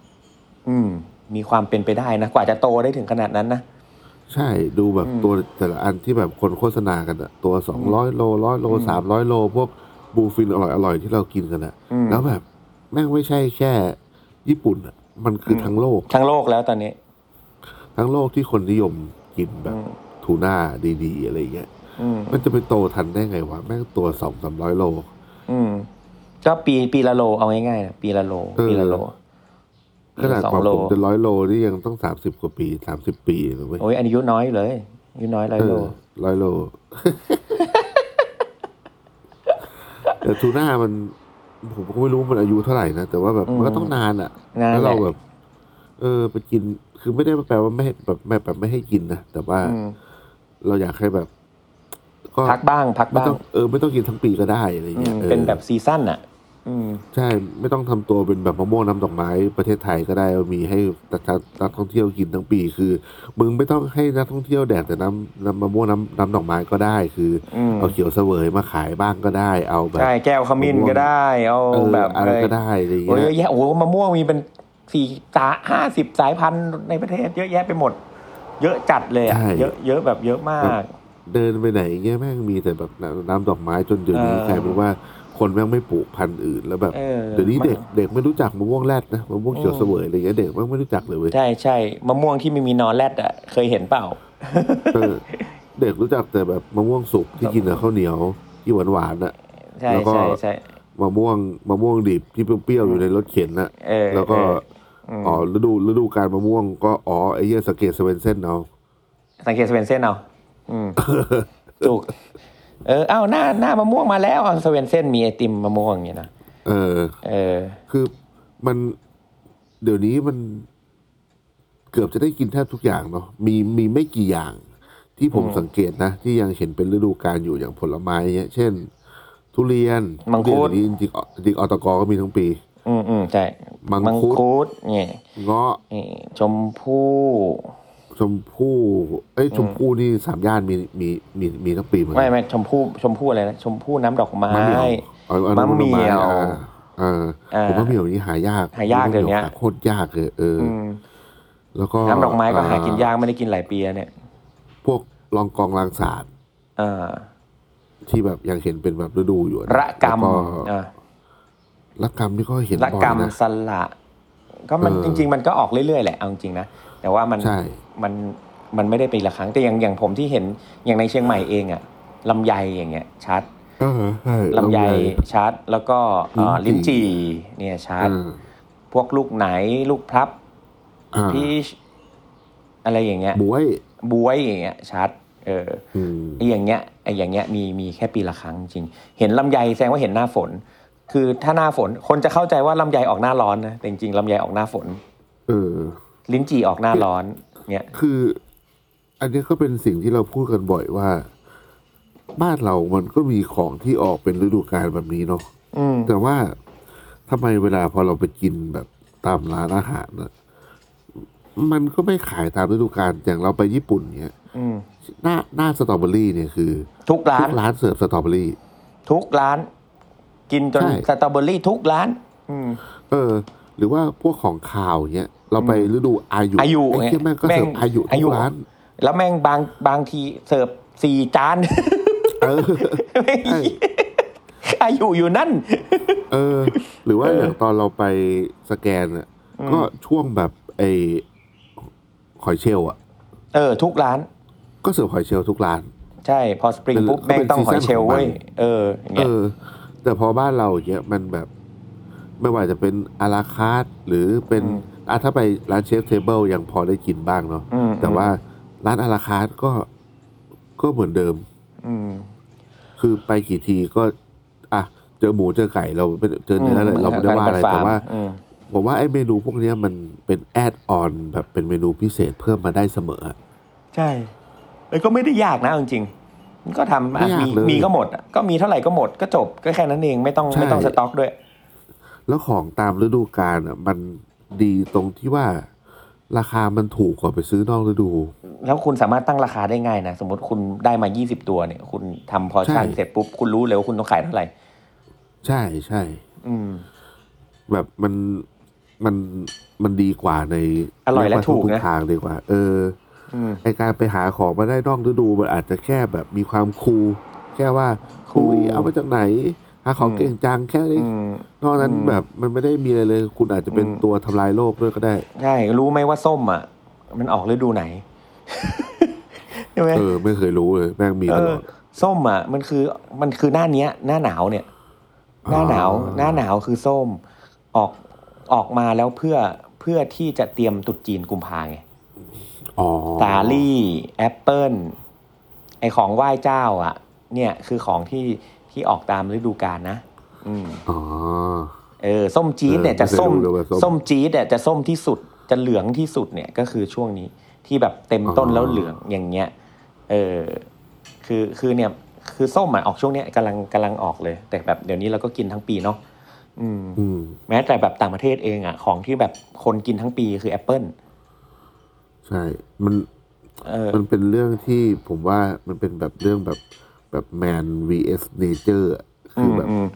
อืม มีความเป็นไปได้นะ กว่าจะโตได้ถึงขนาดนั้นนะ ใช่ดูแบบอืมตัวแต่ละอันที่แบบคนโฆษณากันอะตัวสองร้อยโลร้อยโลอืมสามร้อยโล พวกบูฟินอร่อยอร่อยๆที่เรากินกันอะอืมแล้วแบบแม่งไม่ใช่แค่ญี่ปุ่นอะมันคืออมทั้งโลก ทั้งโลกแล้วตอนนี้ ทั้งโลกที่คนนิยมกินแบอืบมทูน่าดีๆอะไรเงี้ยอืมมันจะไปโตทันได้ไงวะแม่งตัวสองสามร้อยโลอืมก็ปีปีละโลเอาง่ายๆนะปีละโลเออปีละโล ขนาดสอกว่างโลผมจะร้อยโลนี่ยังต้องสามสิบกว่าปีสามสิบปีเลยเว้ยโอ้ยอายุน้อยอยู่เลยอายุน้อยร้อยโลร้อยโลแต่ทูน่ามัน ผมก็ไม่รู้มันอายุเท่าไหร่นะ แต่ว่าแบบอืมมันก็ต้องนานอะนานแล้วเราแหละแบบ เออไปกินคือไม่ได้แปลว่าไม่ให้แบบไม่แบบไม่ให้กินนะแต่ว่าอืมเราอยากให้แบบก็พักบ้าง พักไม่บ้างต้องเออ ไม่ต้องกินทั้งปีก็ได้อะไรอืเงี้ยมออเป็นแบบซีซั่นอะ อืม ใช่ไม่ต้องทำตัวเป็นแบบมะม่วงน้ำดอกไม้ประเทศไทยก็ได้มีให้นักท่องเที่ยวกินทั้งปี คือ มึงไม่ต้องให้นักท่องเที่ยวแดกแต่น้ำน้ำมะม่วงน้ำน้ำดอกไม้ก็ได้ คืออม เอาเขียวเสวยมาขายบ้างก็ได้ เอาแบบใช่แก้วขมิ้นก็ได้ เอาเออแบบอะไรก็ได้อะไรโอ้ยเงี้เยอะยแยะโอ้โหมะม่วงมีเป็นสี่สาห้าสิบสายพันธุ์ในประเทศ เยอะแยะไปหมด เยอะจัดเลยอะใช่เยอะเยอะแบบเยอะมาก เดินไปไหนเงี้ยแม่งมีแต่แบบน้ำน้ำดอกไม้จนเดี๋ยวนี้เออ กลายเป็นว่า คนแม่งไม่ปลูกพันธุ์อื่นแล้วแบบเออเดี๋ยวนี้มันเด็กเด็กไม่รู้จักมะม่วงแรดนะมะม่วงเขียวเสวยอะไรเงี้ยเด็กแม่งไม่รู้จักเลยเว้ยใช่ใช่มะม่วงที่ไม่มีนอนแรดอะ เคยเห็นเปล่าเออเด็กรู้จักแต่แบบมะม่วงสุกที่กินกับข้าวเหนียวที่หวานหวานๆอะใช่แล้วก็ใช่ใช่มะม่วงมะม่วงดิบที่เปรี้ยวๆอยู่ในรถเข็นน่ะเออแล้วก็เอออืมอ๋อฤดูฤดูการมะม่วงก็อ๋อไอ้เหี้ยสังเกต Swensen'sเอาสังเกต Swensen's เอาอืมถูก เออเอ้าหน้าหน้ามะม่วงมาแล้ว Swensen's มีไอติมมะม่วงอย่างเงี้ยนะเออ เออ คือมันเดี๋ยวนี้มันเกือบจะได้กินแทบทุกอย่างเนาะมีมีไม่กี่อย่าง ที่ผมอืมสังเกตนะ ที่ยังเห็นเป็นฤดูกาลอยู่อย่างผลไม้เนี้ย เช่น ทุเรียนมังคุดทุเรียนเดี๋ยวนี้จริงๆจริงๆอตกก็มีทั้งปี อืมอืมใช่มังคุดดเนี่ยเงาะนี่ชมพู่ ชมพู่เอ้ยชมพู่นี่สามย่านมีมีมีมีทั้งปีเหมือนกัไม่ไม่ชมพู่ชมพู่อะไรนะชมพู่น้ำดอกไม้ มะเหมี่ยวเอาเอามะเหมี่ยวอ่าอ่าอ่าผมมะเหมี่ยวนี่หายากหายากเดี๋ยวนี้ มะหมี่หาโคตรยากเลยเออออืมแล้วก็น้ำดอกไม้ก็หากินยากไม่ได้กินหลายปีแล้วเนี่ยพวกลองกองลางศาสตร์อ่าที่แบบยังเห็นเป็นแบบฤดูอยู่นระกรรมแล้วอ่าระกรรมนี่ก็เห็นละบ่อยกรรมนะ สละ ก็มันเออ จริง ๆ มันก็ออกเรื่อยๆแหละเอาจริงๆนะ แต่ว่ามันใช่มันมันไม่ได้ปีละครั้งแต่อย่างอย่างผมที่เห็นอย่างในเชียงใหม่เองอะลำไยอย่างเงี้ยชัดเออใช่ลำไยชัดแล้วก็เอ่อลิ้ลิ้นนจี่จี่เนี่ยชัดเออพวกลูกไหนลูกพลับอ่าพีชอะไรอย่างเงี้ยบวยบวยอย่างเงี้ยชัด เอออืมไอ้อย่างเงี้ยไอ้อย่างเงี้ยมีมีแค่ปีละครั้งจริง เห็นลำไยแสดงว่าเห็นหน้าฝน คือถ้าหน้าฝนคนจะเข้าใจว่าลำไยออกหน้าร้อนนะแต่จริงๆลำไยออกหน้าฝน เออ ลิ้นจี่ออกหน้าร้อนเงี้ยคือ อันนี้ก็เป็นสิ่งที่เราพูดกันบ่อยว่า บ้านเรามันก็มีของที่ออกเป็นฤดูกาลแบบนี้เนาะอืมแต่ว่าทำไมเวลาพอเราไปกินแบบตามร้านอาหารน่ะมันก็ไม่ขายตามฤดูกาลอย่างเราไปญี่ปุ่นเนี่ยอืมหน้าหน้าสตรอเบอรี่เนี่ยคือ ทุกร้าทุนกร้านเสิร์ฟสตรอเบอรี่ ทุกร้าน กินจนใช่สตรอเบอรี่ทุกร้าน อืมเออ หรือว่าพวกของข่าวเนี้ยเราไปฤดูอายุอายุไอ้เหี้ยแม่งก็แม่งเสิร์ฟอายุอาทุยุกร้าน แล้วแม่งบางบางทีเสิร์ฟสี่จานเออใช่อายุอยู่นั่น เออ หรือว่าอย่างตอนเราไปสแกนอะก็ช่วงแบบไอ้หอยเชลล์อะ เออ ทุกร้าน ก็เสิร์ฟหอยเชลล์ทุกร้าน ใช่ พอสปริงเป็นปุ๊บก็แม่งเป็นต้องหอยเชลล์ซีซั่นของมันเว้ยเอออย่างเอเงี้ยอแต่พอบ้านเราอย่างเงี้ยมันแบบ ไม่ว่าจะเป็น à la carte หรือเป็นอะถ้าไปร้าน chef's table ยังพอได้กินบ้างเนาะอืมแต่ว่าร้าน à la carte ก็ก็เหมือนเดิมอืมคือไปกี่ทีก็อะเจอหมูเจอไก่เราไม่เจอเนื้ออะไรเราไม่ได้ว่าอะไรกฟแต่ว่าอืมผมว่าไอ้เมนูพวกเนี้ยมันเป็น add-on แบบเป็นเมนูพิเศษเพิ่มมาได้เสมออะใช่แล้วก็ไม่ได้ยากนะเอาจริงๆมันก็ทำอะไม่ยากมีเลยมีก็หมดอะก็มีเท่าไหร่ก็หมดก็จบก็แค่นั้นเองไม่ต้องใช่ไม่ต้องสต็อกด้วย แล้วของตามฤดูกาลอะมันดีตรงที่ว่าราคามันถูกกว่าไปซื้อนอกฤดู แล้วคุณสามารถตั้งราคาได้ง่ายนะ สมมติคุณได้มา 20 ตัวเนี่ย คุณทำพอชั่นใช่เสร็จปุ๊บ คุณรู้เลยว่าคุณต้องขายเท่าไหร่ ใช่ใช่ อืม แบบมันมันมันดีกว่าในอร่อยและเาถูกทุนะทางดีกว่า เอออืมไอการไปหาของมาได้นอกฤดูมันอาจจะแค่แบบมีความคูลแค่ว่าคูลอุ๊ยเอามาจากไหน หาของอืมเก่งจังแค่นี้อืมนอกนั้นอืมแบบมันไม่ได้มีอะไรเลย คุณอาจจะเป็นอืมตัวทำลายโลกด้วยก็ได้ ใช่ รู้ไหมว่าส้มอะ มันออกฤดูไหนใช่ไหมเออไม่เคยรู้เลยแม่งมีเอตลออดส้มอะ มันคือมันคือหน้าเนี้ย หน้าหนาวเนี่ย หน้าหนาวอ๋อหน้าหนาวคือส้มออกออกมาแล้วเพื่อเพื่อที่จะเตรียมตรุดจีนกุมภาไงอ๋อสาลี่แอปเปิลไอของไหว้เจ้า อะ เนี่ยคือของที่ ที่ออกตามฤดูกาลนะ อืมอ๋อ เออส้มจี๊ดเนี่ยเออจะส้มไม่เคยรู้เลยว่าส้ม ส้มจี๊ดเนี่ยจะส้มที่สุดจะเหลืองที่สุดเนี่ยก็คือช่วงนี้ที่แบบเต็มต้นอ๋อแล้วเหลืองอย่างเงี้ยเออคือคือเนี่ยคือส้มอะออกช่วงเนี้ยกำลังกำลังออกเลย แต่แบบเดี๋ยวนี้เราก็กินทั้งปีเนาะอืม อืม แม้แต่แบบต่างประเทศเองอะของที่แบบคนกินทั้งปีคือแอปเปิลใช่ มัน เออ มันเป็นเรื่องที่ผมว่ามันเป็นแบบเรื่องแบบ แบบ man vs nature อะคือแบบอืม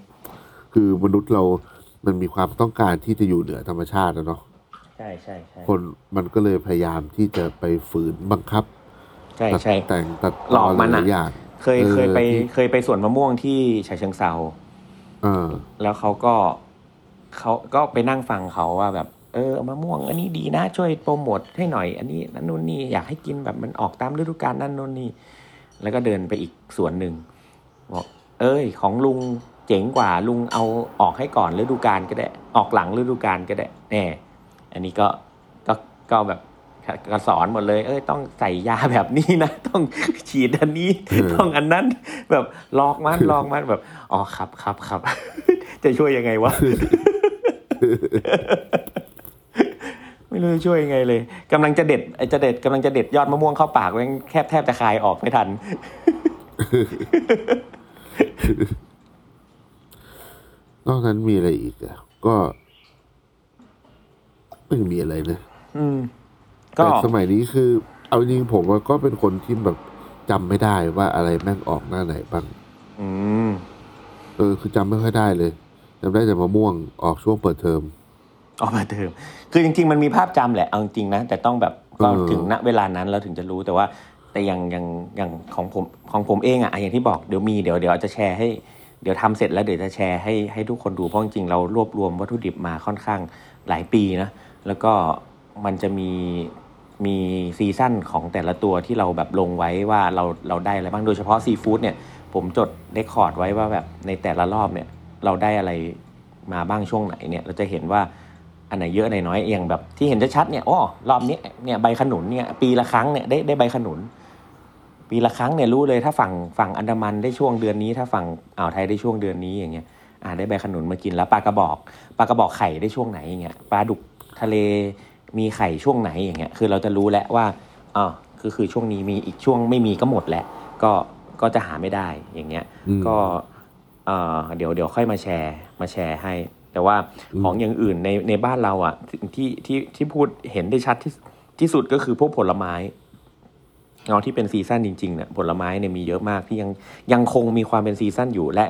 คือมนุษย์เรามันมีความต้องการที่จะอยู่เหนือธรรมชาตินะเนาะใช่ใช่ใช่คนมันก็เลยพยายามที่จะไปฝืนบังคับใช่ตัดใช่แต่งตัดหลอกมันหอะลายๆอย่างเคยออเคยไปที่เคยไปสวนมะม่วงที่ฉะเชิงเซาเออแล้วเขาก็เขาก็ไปนั่งฟังเขาว่าแบบ เออมะม่วง อันนี้ดีนะช่วยโปรโมทให้หน่อย อันนี้นั่นนู่นนี่อยากให้กินแบบมันออกตามฤดูกาลนั่นนู่นนี่ แล้วก็เดินไปอีกสวนหนึ่งบอกเอ้ย ของลุงเจ๋งกว่าลุงเอาออกให้ก่อนฤดูกาลก็ได้ ออกหลังฤดูกาลก็ได้แน่อันนี้ก็ก็ก็แบบก็สอนหมดเลย เอ้ยต้องใส่ยาแบบนี้นะ ต้องฉีดอันนี้เออต้องอันนั้น แบบลอกมันลอกมันแบบอ๋อครับครับครับจะช่วยยังไงวะ ไม่รู้จะช่วยยังไงเลยกำลังจะเด็ดไอ้จะเด็ดกำลังจะเด็ดยอดมะม่วงเข้าปากแม่งแทบแทบจะคายออกไม่ทัน นอกนั้นมีอะไรอีกอะก็ไม่มีอะไรนะอืมก็แต่สมัยนี้คือ เอาจริงๆผมว่าก็เป็นคนที่แบบจำไม่ได้ว่าอะไรแม่งออกหน้าไหนบ้าง อืม เออ คือจำไม่ค่อยได้เลยจำได้แต่มะม่วงออกช่วงเปิดเทอม ออกมาเติม คือจริง ๆ มันมีภาพจำแหละเอาจริงๆนะ แต่ต้องแบบก็เออถึงณเวลานั้นเราถึงจะรู้แต่ว่า แต่อย่างอย่างอย่างของผมของผมเองอะอะอย่างที่บอกเดี๋ยวมีเดี๋ยวเดี๋ยวจะแชร์ให้ เดี๋ยวทำเสร็จแล้วเดี๋ยวจะแชร์ให้ให้ทุกคนดูเพราะจริงๆเรารวบรวมวัตถุดิบมาค่อนข้างหลายปีนะแล้วก็มันจะมีมี season ของแต่ละตัวที่เราแบบลงไว้ว่าเราเราได้อะไรบ้างโดยเฉพาะซีฟู้ดเนี่ย ผมจด record ไว้ว่าแบบในแต่ละรอบเนี่ยเราได้อะไรมาบ้างช่วงไหนเนี่ย เราจะเห็นว่า อันไหนเยอะอันไหนน้อยอย่างแบบที่เห็นชัดๆเนี่ยอ๋อรอบนี้เนี่ยใบขนุนเนี่ยปีละครั้งเนี่ยได้ได้ใบขนุน ปีละครั้งเนี่ยรู้เลยถ้าฝั่งฝั่งอันดามันได้ช่วงเดือนนี้ ถ้าฝั่งอ่าวไทยได้ช่วงเดือนนี้อย่างเงี้ยอ่าได้ใบขนุนมากินแล้วปลากระบอกปลากระบอกไข่ได้ช่วงไหนอย่างเงี้ยปลาดุกทะเลมีไข่ช่วงไหนอย่างเงี้ยคือเราจะรู้แล้วว่าอ๋อคือคือช่วงนี้มีอีกช่วงไม่มีก็หมดแล้วก็ก็จะหาไม่ได้อย่างเงี้ยอืมก็เอ่อเดี๋ยวเดี๋ยวค่อยมาแชร์มาแชร์ให้ แต่ว่าอืมของอย่างอื่นในในบ้านเราอะที่ที่ที่พูดเห็นได้ชัดที่ที่สุดก็คือพวกผลไม้เนาะที่เป็น season จริงๆเนี่ยผลไม้เนี่ยมีเยอะมากที่ยังยังคงมีความเป็น season อยู่และ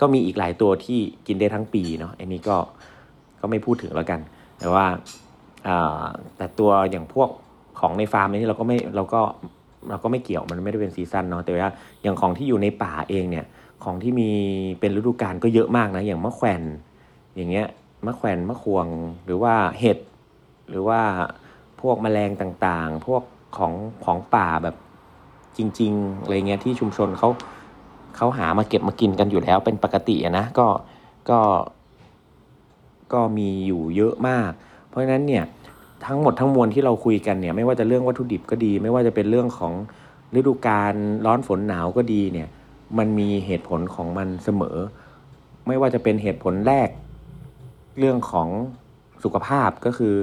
ก็มีอีกหลายตัวที่กินได้ทั้งปีเนาะอันนี้ก็ก็ไม่พูดถึงแล้วกัน แต่ว่าอ่าแต่ตัวอย่างพวกของในฟาร์มนี่เราก็ไม่เราก็เราก็ไม่เกี่ยวมันไม่ได้เป็น season เนาะแต่ว่าอย่างของที่อยู่ในป่าเองเนี่ยของที่มีเป็นฤดูกาลก็เยอะมากนะอย่างมะแขวน อย่างเงี้ยมะแขวนมะควงหรือว่าเห็ดหรือว่าพวกแมลงต่างๆ พวกของของป่าแบบจริงๆอะไรเงี้ยที่ชุมชนเขาเขาหามาเก็บมากินกันอยู่แล้วเป็นปกติอะนะก็ก็ ก็มีอยู่เยอะมาก เพราะฉะนั้นเนี่ยทั้งหมดทั้งมวลที่เราคุยกันเนี่ยไม่ว่าจะเรื่องวัตถุดิบก็ดี ไม่ว่าจะเป็นเรื่องของฤดูกาลร้อนฝนหนาวก็ดีเนี่ยมันมีเหตุผลของมันเสมอ ไม่ว่าจะเป็นเหตุผลแรก เรื่องของสุขภาพก็คือ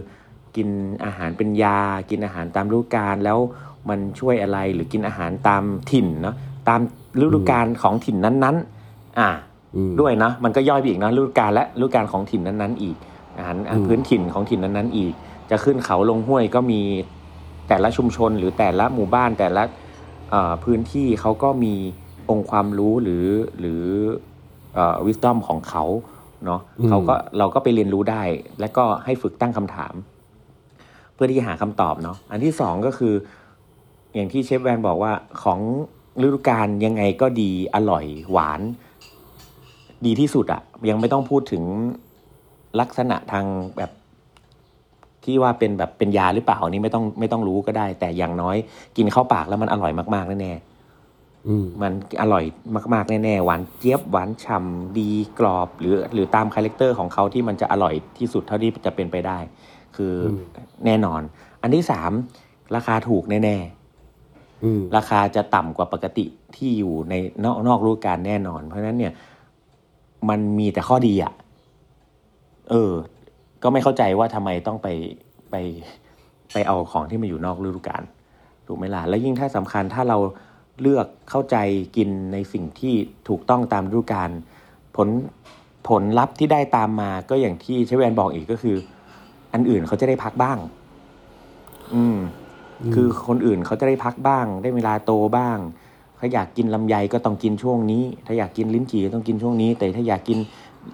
กินอาหารเป็นยา กินอาหารตามฤดูกาลแล้วมันช่วยอะไรหรือกินอาหารตามถิ่นเนาะตามฤดูกาลของถิ่นนั้นๆ อ่าอืมด้วยนะมันก็ย่อยไปอีกนะฤดูกาลและฤดูกาลของถิ่นนั้นๆ อีกอาหารอาหารอืมพื้นถิ่นของถิ่นนั้นๆ อีก จะขึ้นเขาลงห้วยก็มีแต่ละชุมชนหรือแต่ละหมู่บ้านแต่ละเอ่อพื้นที่เขาก็มีองค์ความรู้หรือหรือเอ่อ wisdom ของเขา เนาะอืมเขาก็เราก็ไปเรียนรู้ได้ และก็ให้ฝึกตั้งคำถาม เพื่อที่จะหาคำตอบเนาะอันที่สองก็คือ อย่างที่เชฟแวนบอกว่าของฤดูกาลยังไงก็ดีอร่อยหวาน ดีที่สุดอะยังไม่ต้องพูดถึงลักษณะทางแบบที่ว่าเป็นแบบเป็นยาหรือเปล่าอันนี้ไม่ต้องไม่ต้องรู้ก็ได้ แต่อย่างน้อยกินเข้าปากแล้วมันอร่อยมากๆแน่ๆอื มมันอร่อยมาก ๆ แน่ ๆ หวานเจี๊ยบหวานฉ่ำดีกรอบหรือหรือตาม character ของเขาที่มันจะอร่อยที่สุดเท่าที่จะเป็นไปได้ คืออมแน่นอน อันที่สามราคาถูกแน่อืมๆราคาจะต่ำกว่าปกติที่อยู่ในนอกนอกฤดูกาลแน่นอน เพราะฉะนั้นเนี่ย มันมีแต่ข้อดีอะ่ะ เออ ก็ไม่เข้าใจว่าทำไมต้องไปไปไปเอาของที่มาอยู่นอกฤดูกาลถูกไหมล่ะ แล้วยิ่งถ้าสำคัญถ้าเรา เลือกเข้าใจกินในสิ่งที่ถูกต้องตามฤดูกาลผลผลลัพธ์ที่ได้ตามมาก็อย่างที่เชฟแวนบอกอีกก็คือ อันอื่นเขาจะได้พักบ้าง อืม คือคนอื่นเขาจะได้พักบ้าง ได้เวลาโตบ้างถ้าอยากกินลำไยก็ต้องกินช่วงนี้ ถ้าอยากกินลิ้นจี่ก็ต้องกินช่วงนี้ แต่ถ้าอยากกิน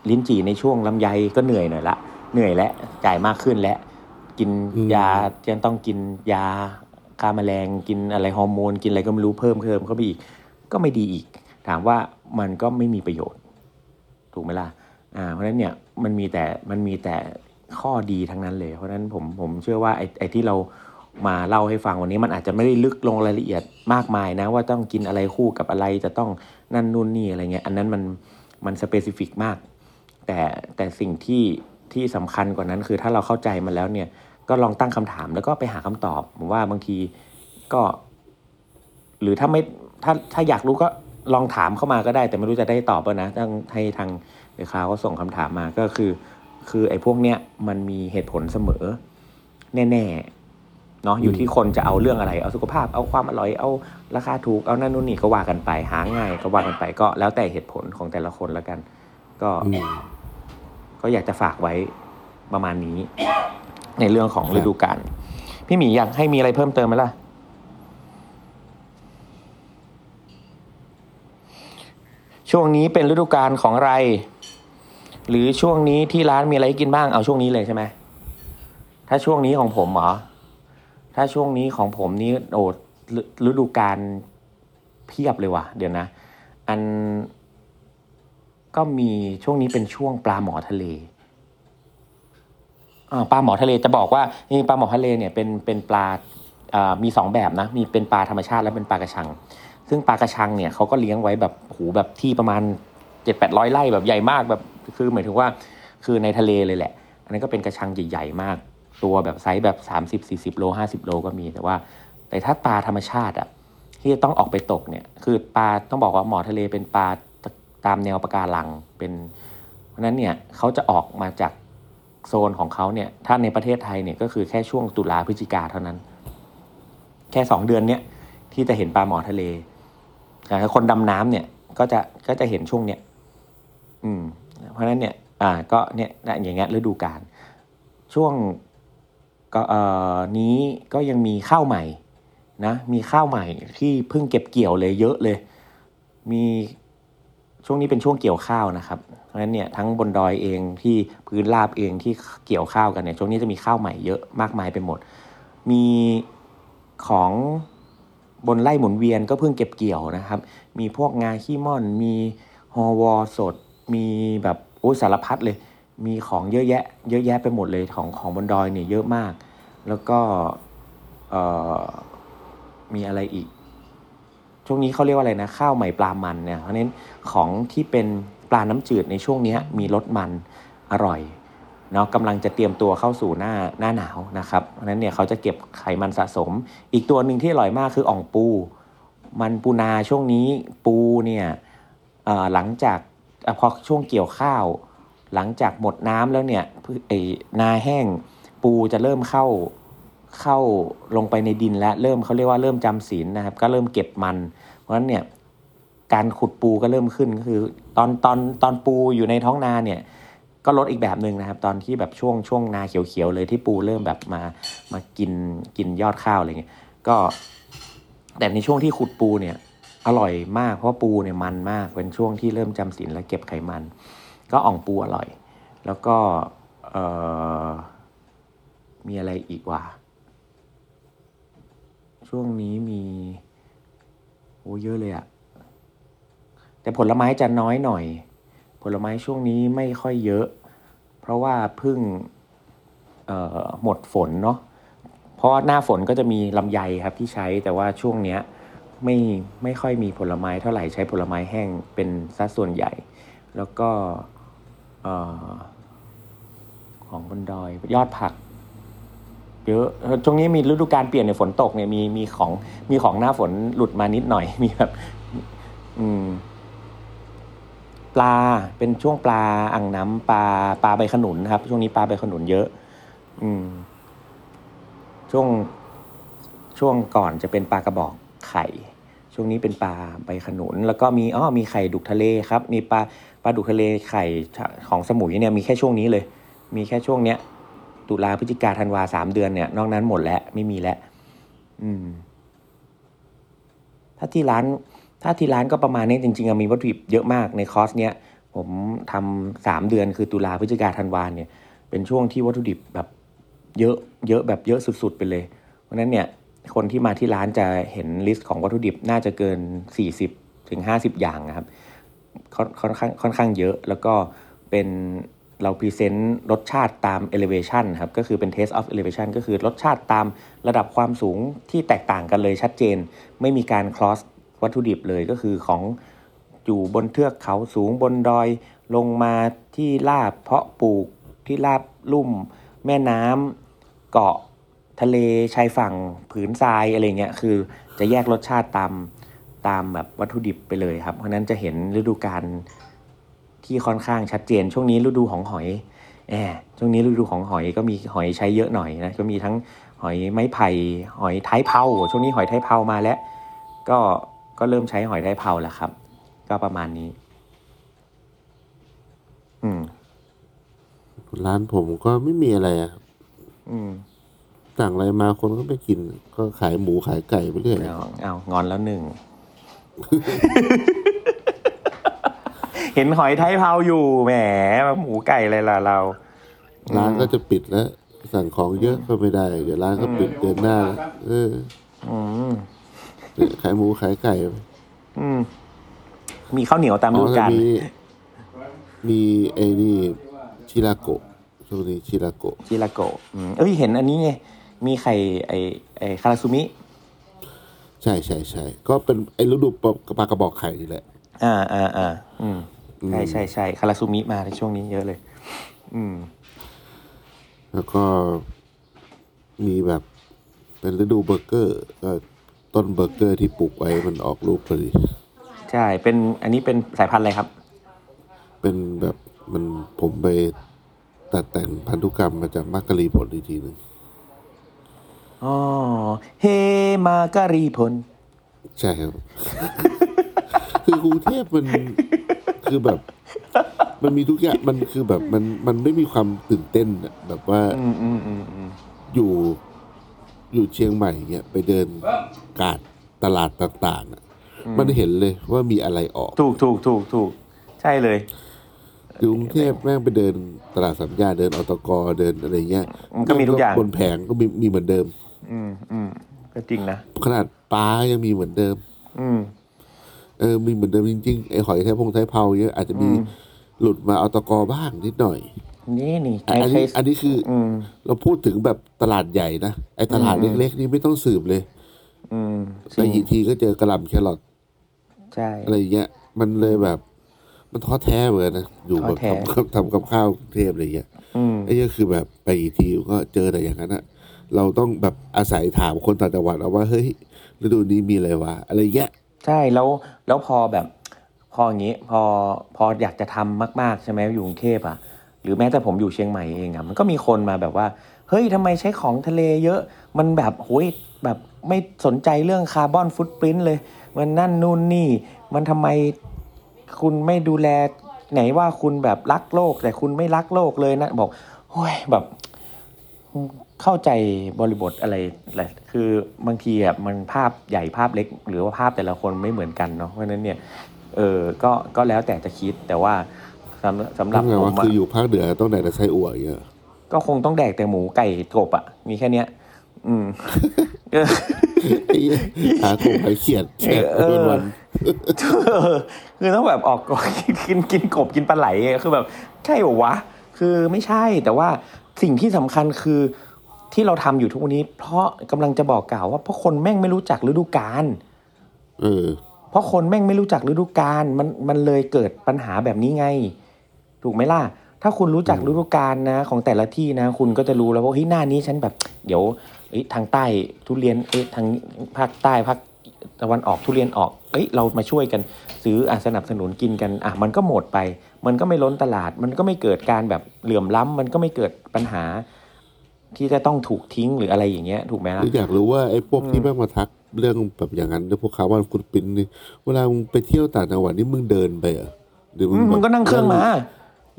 ลิ้นจี่ในช่วงลำไยก็เหนื่อยหน่อยละ เหนื่อยและจ่ายมากขึ้นและ กินอืมยายังต้องกินยา ฆ่าแมลงกินอะไรฮอร์โมน กินอะไรก็ไม่รู้เพิ่มเพิ่มเข้าไปอีก ก็ไม่ดีอีก ถามว่ามันก็ไม่มีประโยชน์ ถูกไหมล่ะอ่าเพราะฉะนั้นเนี่ยมันมีแต่มันมีแต่ข้อดีทั้งนั้นเลย เพราะฉะนั้นผมผมเชื่อว่าไอ้ไอ้ที่เรามาเล่าให้ฟังวันนี้มันอาจจะไม่ได้ลึกลงรายละเอียดมากมายนะ ว่าต้องกินอะไรคู่กับอะไรจะต้องนั่นนู่นนี่อะไรเงี้ยอันนั้นมันมันสเปซิฟิกมาก แต่แต่สิ่งที่ที่สำคัญกว่านั้นคือถ้าเราเข้าใจมันแล้วเนี่ย ก็ลองตั้งคำถามแล้วก็ไปหาคำตอบผมว่าบางทีก็ หรือถ้าไม่ถ้าถ้าอยากรู้ก็ลองถามเข้ามาก็ได้ แต่ไม่รู้จะได้ตอบป่ะนะต้องให้ทางเดี๋ยวเขาก็ส่งคำถามมาก็คือ คือไอ้พวกเนี้ยมันมีเหตุผลเสมอ แน่ๆเนาะอยู่ที่คนจะเอาเรื่องอะไร เอาสุขภาพ เอาความอร่อยเอาราคาถูกเอานั่นนู่นนี่ก็ว่ากันไป หาง่ายก็ว่ากันไปก็แล้วแต่เหตุผลของแต่ละคนแล้วกัน ก็อืมก็อยากจะฝากไว้ประมาณนี้ ในเรื่องของครับฤดูกาลพี่หมีอยากให้มีอะไรเพิ่มเติมไหมล่ะช่วงนี้เป็นฤดูกาลของอะไร หรือช่วงนี้ที่ร้านมีอะไรให้กินบ้างเอาช่วงนี้เลยใช่ไหมถ้าช่วงนี้ของผมเหรอถ้าช่วงนี้ของผมนี้โอ้ฤฤดูกาลเพียบเลยว่ะ เดี๋ยวนะ อันก็มีช่วงนี้เป็นช่วงปลาหมอทะเลอ่า ปลาหมอทะเลจะบอกว่านี่ปลาหมอทะเลเนี่ยเป็นเป็นปลามีสองแบบนะมีเป็นปลาธรรมชาติและเป็นปลากระชัง ซึ่งปลากระชังเนี่ยเขาก็เลี้ยงไว้แบบหูแบบที่ประมาณเจ็ดแปดร้อยไร่แบบใหญ่มากแบบคือหมายถึงว่าคือในทะเลเลยแหละ อันนั้นก็เป็นกระชังใหญ่ๆมาก ตัวแบบไซส์แบบสามสิบสี่สิบโลห้าสิบโลก็มีแต่ว่า แต่ถ้าปลาธรรมชาติอะที่จะต้องออกไปตกเนี่ยคือปลาต้องบอกว่าหมอทะเลเป็นปลาตามแนวปะการังเป็น เพราะนั้นเนี่ยเขาจะออกมาจาก โซนของเขาเนี่ยถ้าในประเทศไทยเนี่ยก็คือแค่ช่วงตุลาพฤศจิกาเท่านั้น แค่สองเดือนเนี่ยที่จะเห็นปลาหมอทะเลแต่คนดำน้ำเนี่ยก็จะก็จะเห็นช่วงเนี้ยอืม เพราะฉะนั้นเนี่ยอ่าก็เนี่ยอย่างเงี้ยฤดูกาลช่วงก็เอ่อนี้ก็ยังมีข้าวใหม่นะมีข้าวใหม่ที่เพิ่งเก็บเกี่ยวเลยเยอะเลย มีช่วงนี้เป็นช่วงเกี่ยวข้าวนะครับ ราะฉะนั้นเนี่ยทั้งบนดอยเองที่พื้นราบเองที่เกี่ยวข้าวกันเนี่ยช่วงนี้จะมีข้าวใหม่เยอะมากมายไปหมด มีของบนไร่หมุนเวียนก็เพิ่งเก็บเกี่ยวนะครับ มีพวกงาขี้ม่อน มีฮอวอสด มีแบบโอ้สารพัดเลย มีของเยอะแยะ เยอะแยะไปหมดเลยของของบนดอยเนี่ยเยอะมาก แล้วก็มีอะไรอีก ช่วงนี้เขาเรียกว่าอะไรนะ ข้าวใหม่ปลามันเนี่ยเพราะนั้นของที่เป็น ลาน้ำจืดในช่วงนี้มีรสมันอร่อยเนาะกำลังจะเตรียมตัวเข้าสู่หน้าหน้าหนาวนะครับเพราะนั้นเนี่ยเขาจะเก็บไขมันสะสม อีกตัวหนึ่งที่อร่อยมากคืออ่องปู มันปูนาช่วงนี้ปูเนี่ยหลังจากอพอช่วงเกี่ยวข้าว หลังจากหมดน้ำแล้วเนี่ยไอ้นาแห้งปูจะเริ่มเข้าเข้าลงไปในดินแล้วเริ่มเขาเรียกว่าเริ่มจำศีลนะครับ ก็เริ่มเก็บมัน เพราะฉะนั้นเนี่ย การขุดปูก็เริ่มขึ้นก็คือ ตอนตอนตอนปูอยู่ในท้องนาเนี่ย ก็ลดอีกแบบหนึ่งนะครับ ตอนที่แบบช่วงช่วงนาเขียวๆเลยที่ปูเริ่มแบบมามากินกินยอดข้าวอะไรเงี้ยก็แต่ในช่วงที่ขุดปูเนี่ยอร่อยมากเพราะปูเนี่ยมันมากเป็นช่วงที่เริ่มจำศีลและเก็บไขมัน ก็อ่องปูอร่อย แล้วก็เออมีอะไรอีกวะช่วงนี้มีโอ้เยอะเลยอะ แต่ผลไม้จะน้อยหน่อย ผลไม้ช่วงนี้ไม่ค่อยเยอะ เพราะว่าพิ่งหมดฝนเนาะเพราะว่าหน้าฝนก็จะมีลำไยครับที่ใช้แต่ว่าช่วงเนี้ยไม่ไม่ค่อยมีผลไม้เท่าไหร่ใช้ผลไม้แห้งเป็นสัดส่วนใหญ่ แล้วก็ของบนดอยยอดผักเยอะช่วงนี้มีฤดูการเปลี่ยนในฝนตกเนี่ยมีมีของมีของหน้าฝนหลุดมานิดหน่อยมีแบบอืม ปลาเป็นช่วงปลาอ่างน้ำปลาปลาใบขนุนครับ ช่วงนี้ปลาใบขนุนเยอะ อืม ช่วงช่วงก่อนจะเป็นปลากระบอกไข่ ช่วงนี้เป็นปลาใบขนุน แล้วก็มีอ๋อมีไข่ดุกทะเลครับ มีปลาปลาดุกทะเลไข่ของสมุยเนี่ยมีแค่ช่วงนี้เลย มีแค่ช่วงเนี้ยตุลาพฤศจิกาธันวาสามเดือนเนี่ย นอกนั้นหมดแล้วไม่มีแล้วอืม ถ้าที่ร้าน ถ้าที่ร้านก็ประมาณนี้จริงๆมีวัตถุดิบเยอะมากในคอร์สเนี้ยผมทำสามเดือนคือตุลาพฤศจิกาธันวาเนี่ยเป็นช่วงที่วัตถุดิบแบบเยอะเยอะแบบเยอะสุดๆไปเลย เพราะนั้นเนี่ยคนที่มาที่ร้านจะเห็น list ของวัตถุดิบน่าจะเกิน 40ถึง50 อย่างนะครับค่อนค่อนข้างค่อนข้างเยอะแล้วก็เป็นเรา present รสชาติตาม elevation ครับก็คือเป็น taste of elevation ก็คือรสชาติตามระดับความสูงที่แตกต่างกันเลยชัดเจน ไม่มีการ cross วัตถุดิบเลยก็คือของอยู่บนเทือกเขาสูงบนดอยลงมาที่ราบเพาะปลูกที่ราบลุ่ม แม่น้ำเกาะทะเลชายฝั่งผืนทรายอะไรเงี้ยคือจะแยกรสชาติตามตามแบบวัตถุดิบไปเลยครับ เพราะนั้นจะเห็นฤดูกาลที่ค่อนข้างชัดเจน ช่วงนี้ฤดูของหอยแหมช่วงนี้ฤดูของหอยก็มีหอยใช้เยอะหน่อยนะก็มีทั้งหอยไม้ไผ่หอยท้ายเผาช่วงนี้หอยท้ายเผามาแล้ว ก็ ก็เริ่มใช้หอยท้ายเผาแล้วครับ ก็ประมาณนี้ อืม ร้านผมก็ไม่มีอะไรอะอืมสั่งอะไรมาคนก็ไม่กิน ก็ขายหมูขายไก่ไปเรื่อยเอาเอางอนแล้วหนึ่ง เห็นหอยไทยเผาอยู่แหมหมูไก่อะไรล่ะเรา ร้านก็จะปิดแล้ว สั่งของเยอะก็ไม่ได้ เดี๋ยวร้านก็ปิดเดือนหน้าแล้วเออ อืมเนี่ย ขายหมูขายไก่อืม มีข้าวเหนียวตามฤอ๋อดูแล้วกาลมีมีไอ้นี่ชิราโกะช่วงนี้ชิราโกะจิราโกะอืมเอ้ยเห็นอันนี้ไงมีไข่ไอไอคาราซูมิ ใช่ใช่ใช่ก็เป็นไอ้ฤดูปลาปลากระบอกไข่นี่แหละ อ่าอ่าอ่าอืมอืมใช่ใช่ใช่คาราซูมิมาในช่วงนี้เยอะเลย อืม แล้วก็มีแบบเป็นฤดูเบอร์เกอร์ก็ ต้นเบอร์เกอร์ที่ปลูกไว้มันออกลูกพอดี ใช่ เป็นอันนี้เป็นสายพันธุ์อะไรครับ เป็นแบบมันผมไปตัดแต่งพันธุกรรมมาจากมักกะรีผลอีกทีหนึ่งอ๋อ เฮมาการีพลใช่ครับ คือกรุงเทพมันคือแบบ มันมีทุกอย่างมันคือแบบมันมันไม่มีความตื่นเต้นอะแบบว่า อืมอืมอืมอืมอยู่ อยู่เชียงใหม่เงี้ยไปเดินกาดตลาดต่างๆอะมันเห็นเลยว่ามีอะไรออกถูกถูกถูกถูกใช่เลยอยู่กรุงเทพแม่งไปเดินตลาดสัญญาเดินอตกเดินอะไรเงี้ยมันก็มีทุกอย่างบนแผงก็มีมีเหมือนเดิม อืมอืมก็จริงนะขนาดปลายังมีเหมือนเดิม อืมเออมีเหมือนเดิมจริงๆไอหอยไทยพงไทยเผาเยอะอาจจะมีอืมหลุดมาอตกบ้างนิดหน่อย นี่นี่อันใช้อันใช้นี้อันนี้คือออืมเราพูดถึงแบบตลาดใหญ่นะ ไอตลาดอืมเล็กๆนี่ไม่ต้องสืบเลยอืมไปอีกทีก็เจอกระหล่ำแครอทใช่ อะไรอย่างเงี้ย มันเลยแบบ มันท้อแท้เหมือนกันนะอยู่แบบท้อแท้ ทำทำกับข้าวกรุงเทพอะไรเงี้ยอืมไอ้ก็คือแบบไปอีกทีก็เจอแต่อย่างนั้นอะเราต้องแบบอาศัยถามคนต่างจังหวัดเอาว่าเฮ้ยฤดูนี้มีอะไรวะอะไรเงี้ย ใช่แล้วแล้วพอแบบ พออย่างนี้ พอพออยากจะทำมาก ๆ ใช่ไหมอยู่กรุงเทพอะ หรือแม้แต่ผมอยู่เชียงใหม่เองอะมันก็มีคนมาแบบว่า เฮ้ยทำไมใช้ของทะเลเยอะ มันแบบโหยแบบไม่สนใจเรื่องคาร์บอนฟุตปรินต์เลย มันนั่นนู่นนี่ มันทำไมคุณไม่ดูแลไหนว่าคุณแบบรักโลก แต่คุณไม่รักโลกเลยนะ บอกโอ้ยแบบเข้าใจบริบทอะไรแหละคือบางทีอะมันภาพใหญ่ภาพเล็ก หรือว่าภาพแต่ละคนไม่เหมือนกันเนาะเพราะนั้นเนี่ยเออก็ก็แล้วแต่จะคิดแต่ว่า สำสำหรับนั่นไงผว่ามอะคืออยู่ภาคเหนือต้องไหนแต่ไส้อั่วอย่างเงี้ยก็คงต้องแดกแต่หมูไก่กบอะมีแค่เนี้ย อืม เออ ไอ้เหี้ยหากบหายเขียดแช่เออเป็นวันคือต้องแบบออกก่อนกินกินกบกินปลาไหลอะคือแบบใช่เหรอวะ คือไม่ใช่แต่ว่าสิ่งที่สำคัญคือที่เราทำอยู่ทุกวันนี้ เพราะกำลังจะบอกกล่าวว่าเพราะคนแม่งไม่รู้จักฤดูกาลเออ เพราะคนแม่งไม่รู้จักฤดูกาลมันมันเลยเกิดปัญหาแบบนี้ไง ถูกไหมล่ะ ถ้าคุณรู้จักฤดูกาลนะของแต่ละที่นะ คุณก็จะรู้แล้วว่าเฮ้ยหน้านี้ฉันแบบ เดี๋ยวเอ้ยทางใต้ทุเรียนเอ้ยทางภาคใต้ภาคตะวันออกทุเรียนออก เอ้ยเรามาช่วยกันซื้ออะสนับสนุนกินกันอะมันก็หมดไป มันก็ไม่ล้นตลาด มันก็ไม่เกิดการแบบเหลื่อมล้ำมันก็ไม่เกิดปัญหา ที่จะต้องถูกทิ้งหรืออะไรอย่างเงี้ย ถูกไหมหล่ะรืออยากรู้ว่าไอ้พวกที่แม่งมาทักเรื่องแบบอย่างนั้นด้วยพวกเขาว่าคุณปินนี่เวลามึงไปเที่ยวต่างจังหวัดนี่มึงเดินไปเหรอหรือมึอืงมแบบมึงก็นั่งเครื่องมา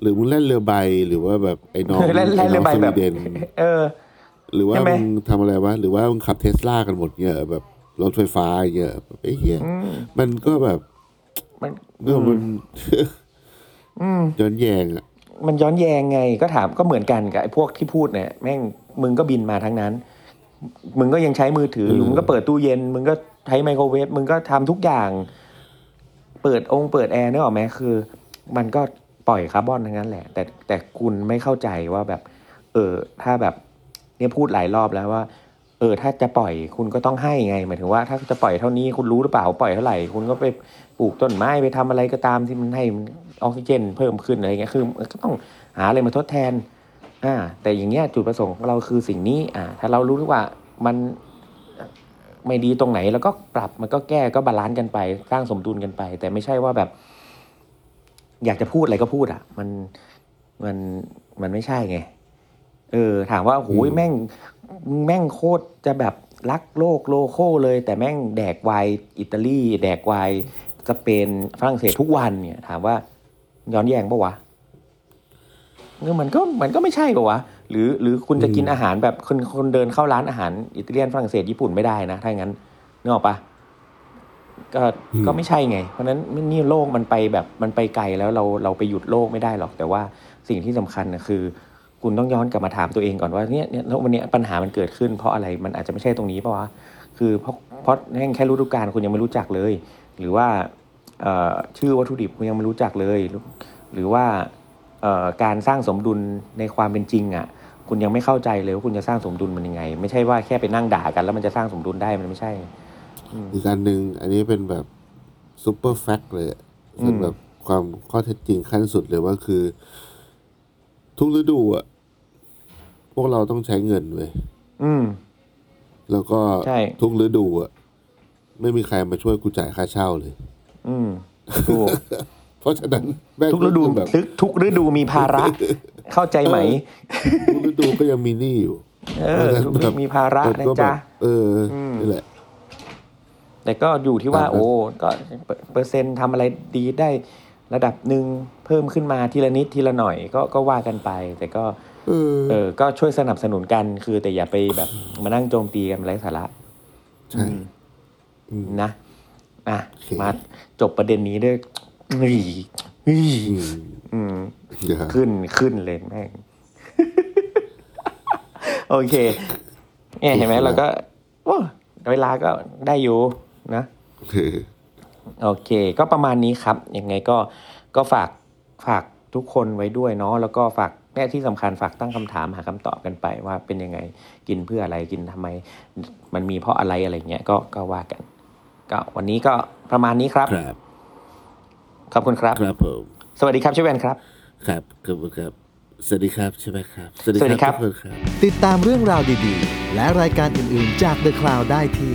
หรือมึงเล่นเรือใบหรือว่าแบบไอ้น้องเล่นเล่นเรือใบไน้งแบบสวีเดนเออ หรือว่าใช่ไหมมึงทำอะไรวะหรือว่ามึงขับเทสลากันหมดเงี้ยแบบรถไฟฟ้าอย่างเงี้ยแบบไอ้เหี้ยอืมมันก็แบบมันเรื่องมันอืมย้อนแยงอะมันย้อนแยงไงก็ถามก็เหมือนกันกับไอ้พวกที่พูดเนี่ยแม่งมึงก็บินมาทั้งนั้น มึงก็ยังใช้มือถืออยู่อืมมึงก็เปิดตู้เย็น มึงก็ใช้ไมโครเวฟมึงก็ทำทุกอย่าง เปิดองค์เปิดแอร์นึกออกไหมคือ มันก็ ปล่อยคาร์บอนทั้งนั้นแหละ แต่แต่คุณไม่เข้าใจว่าแบบ เออถ้าแบบเนี่ยพูดหลายรอบแล้วว่า เออ ถ้าจะปล่อยคุณก็ต้องให้ไงหมายถึงว่า ถ้าจะปล่อยเท่านี้คุณรู้หรือเปล่าปล่อยเท่าไหร่คุณก็ไปปลูกต้นไม้ไปทำอะไรก็ตามที่มันให้ออกซิเจน เพิ่มขึ้นอะไรเงี้ยคือก็ต้องหาอะไรมาทดแทนอ่าแต่อย่างเงี้ยจุดประสงค์ของเราคือสิ่งนี้อ่าถ้าเรารู้ว่ามันไม่ดีตรงไหนแล้วก็ปรับมันก็แก้ก็ balance กันไปสร้างสมดุลกันไป แต่ไม่ใช่ว่าแบบ อยากจะพูดอะไรก็พูดอะ มันมันมันไม่ใช่ไง เออ ถามว่าโอ้ยแม่ง แม่งโคตรจะแบบรักโลกโลโก้เลย แต่แม่งแดกไวน์อิตาลี แดกไวน์สเปนฝรั่งเศสทุกวันเนี่ย ถามว่าย้อนแย้งปะวะเออมันก็มันก็ไม่ใช่ปะวะหรือหรือคุณจะกินอาหารแบบคนคนเดินเข้าร้านอาหารอิตาเลียนฝรั่งเศสญี่ปุ่นไม่ได้นะถ้าอย่างนั้นนึกออกปะ ก็ก็ไม่ใช่ไง เพราะฉะนั้นนี่โลกมันไปแบบมันไปไกลแล้วเราเราไปหยุดโลกไม่ได้หรอก แต่ว่าสิ่งที่สำคัญนะคือ คุณต้องย้อนกลับมาถามตัวเองก่อนว่าเนี่ยเนี่ยแล้ววันเนี้ยปัญหามันเกิดขึ้น เพราะอะไรมันอาจจะไม่ใช่ตรงนี้ปะวะคือเพราะเพราะแค่แค่ฤดูกาลคุณยังไม่รู้จักเลย หรือว่าเอ่อชื่อวัตถุดิบคุณยังไม่รู้จักเลย หรือหรือว่าเอ่อการสร้างสมดุลในความเป็นจริงอะคุณยังไม่เข้าใจเลยว่าคุณจะสร้างสมดุลมันยังไง ไม่ใช่ว่าแค่ไปนั่งด่ากันแล้วมันจะสร้างสมดุลได้มันไม่ใช่ อีกอันหนึ่งอันนี้เป็นแบบซูเปอร์แฟกต์เลยอะเป็นแบบความข้อเท็จจริงขั้นสุดเลยว่าคือ ทุกฤดูอะ พวกเราต้องใช้เงินเว้ยอืม แล้วก็ใช่ทุกฤดูอะ ไม่มีใครมาช่วยกูจ่ายค่าเช่าเลย อืมถูกเพราะฉะนั้นแม่งทุกฤดูแบบทุกทุกฤดูมีภาระ เข้าใจไหม ทุกฤดูก็ยังมีหนี้อยู่ เออทุกฤดูมีภาระมันนะก็แบจ๊ะบเอออมนี่แหละ แต่ก็อยู่ที่ว่าครับโอ้ก็เปอร์เปอร์เซ็นต์ทำอะไรดีได้ระดับหนึ่งเพิ่มขึ้นมาทีละนิดทีละหน่อยก็ก็ว่ากันไป แต่ก็เออเออก็ช่วยสนับสนุนกัน คือแต่อย่าไปแบบมานั่งโจมตีกันไร้สาระใช่อืมนะอะโอเคมาจบประเด็นนี้ด้วยนี่นี่อืมอืมอย่าขึ้นขึ้นเลยแม่งโอเคเนี่ยเห็นไหมเราก็โอ้เวลาก็ได้อยู่ นะเออโอเค ก็ประมาณนี้ครับยังไงก็ก็ฝากฝากทุกคนไว้ด้วยเนาะแล้วก็ฝากแน่ที่สำคัญฝากตั้งคำถามหาคำตอบกันไปว่าเป็นยังไงกินเพื่ออะไรกินทำไม มันมีเพราะอะไรอะไรเงี้ยก็ก็ว่ากัน ก็วันนี้ก็ประมาณนี้ครับครับขอบคุณครับครับผมสวัสดีครับช่วยแวนครับ ครับขอบคุณครับสวัสดีครับใช่ไหมครับ สวัสดีครับทุกคนครับ ติดตามเรื่องราวดีๆ และรายการอื่นๆจาก The Cloud ได้ที่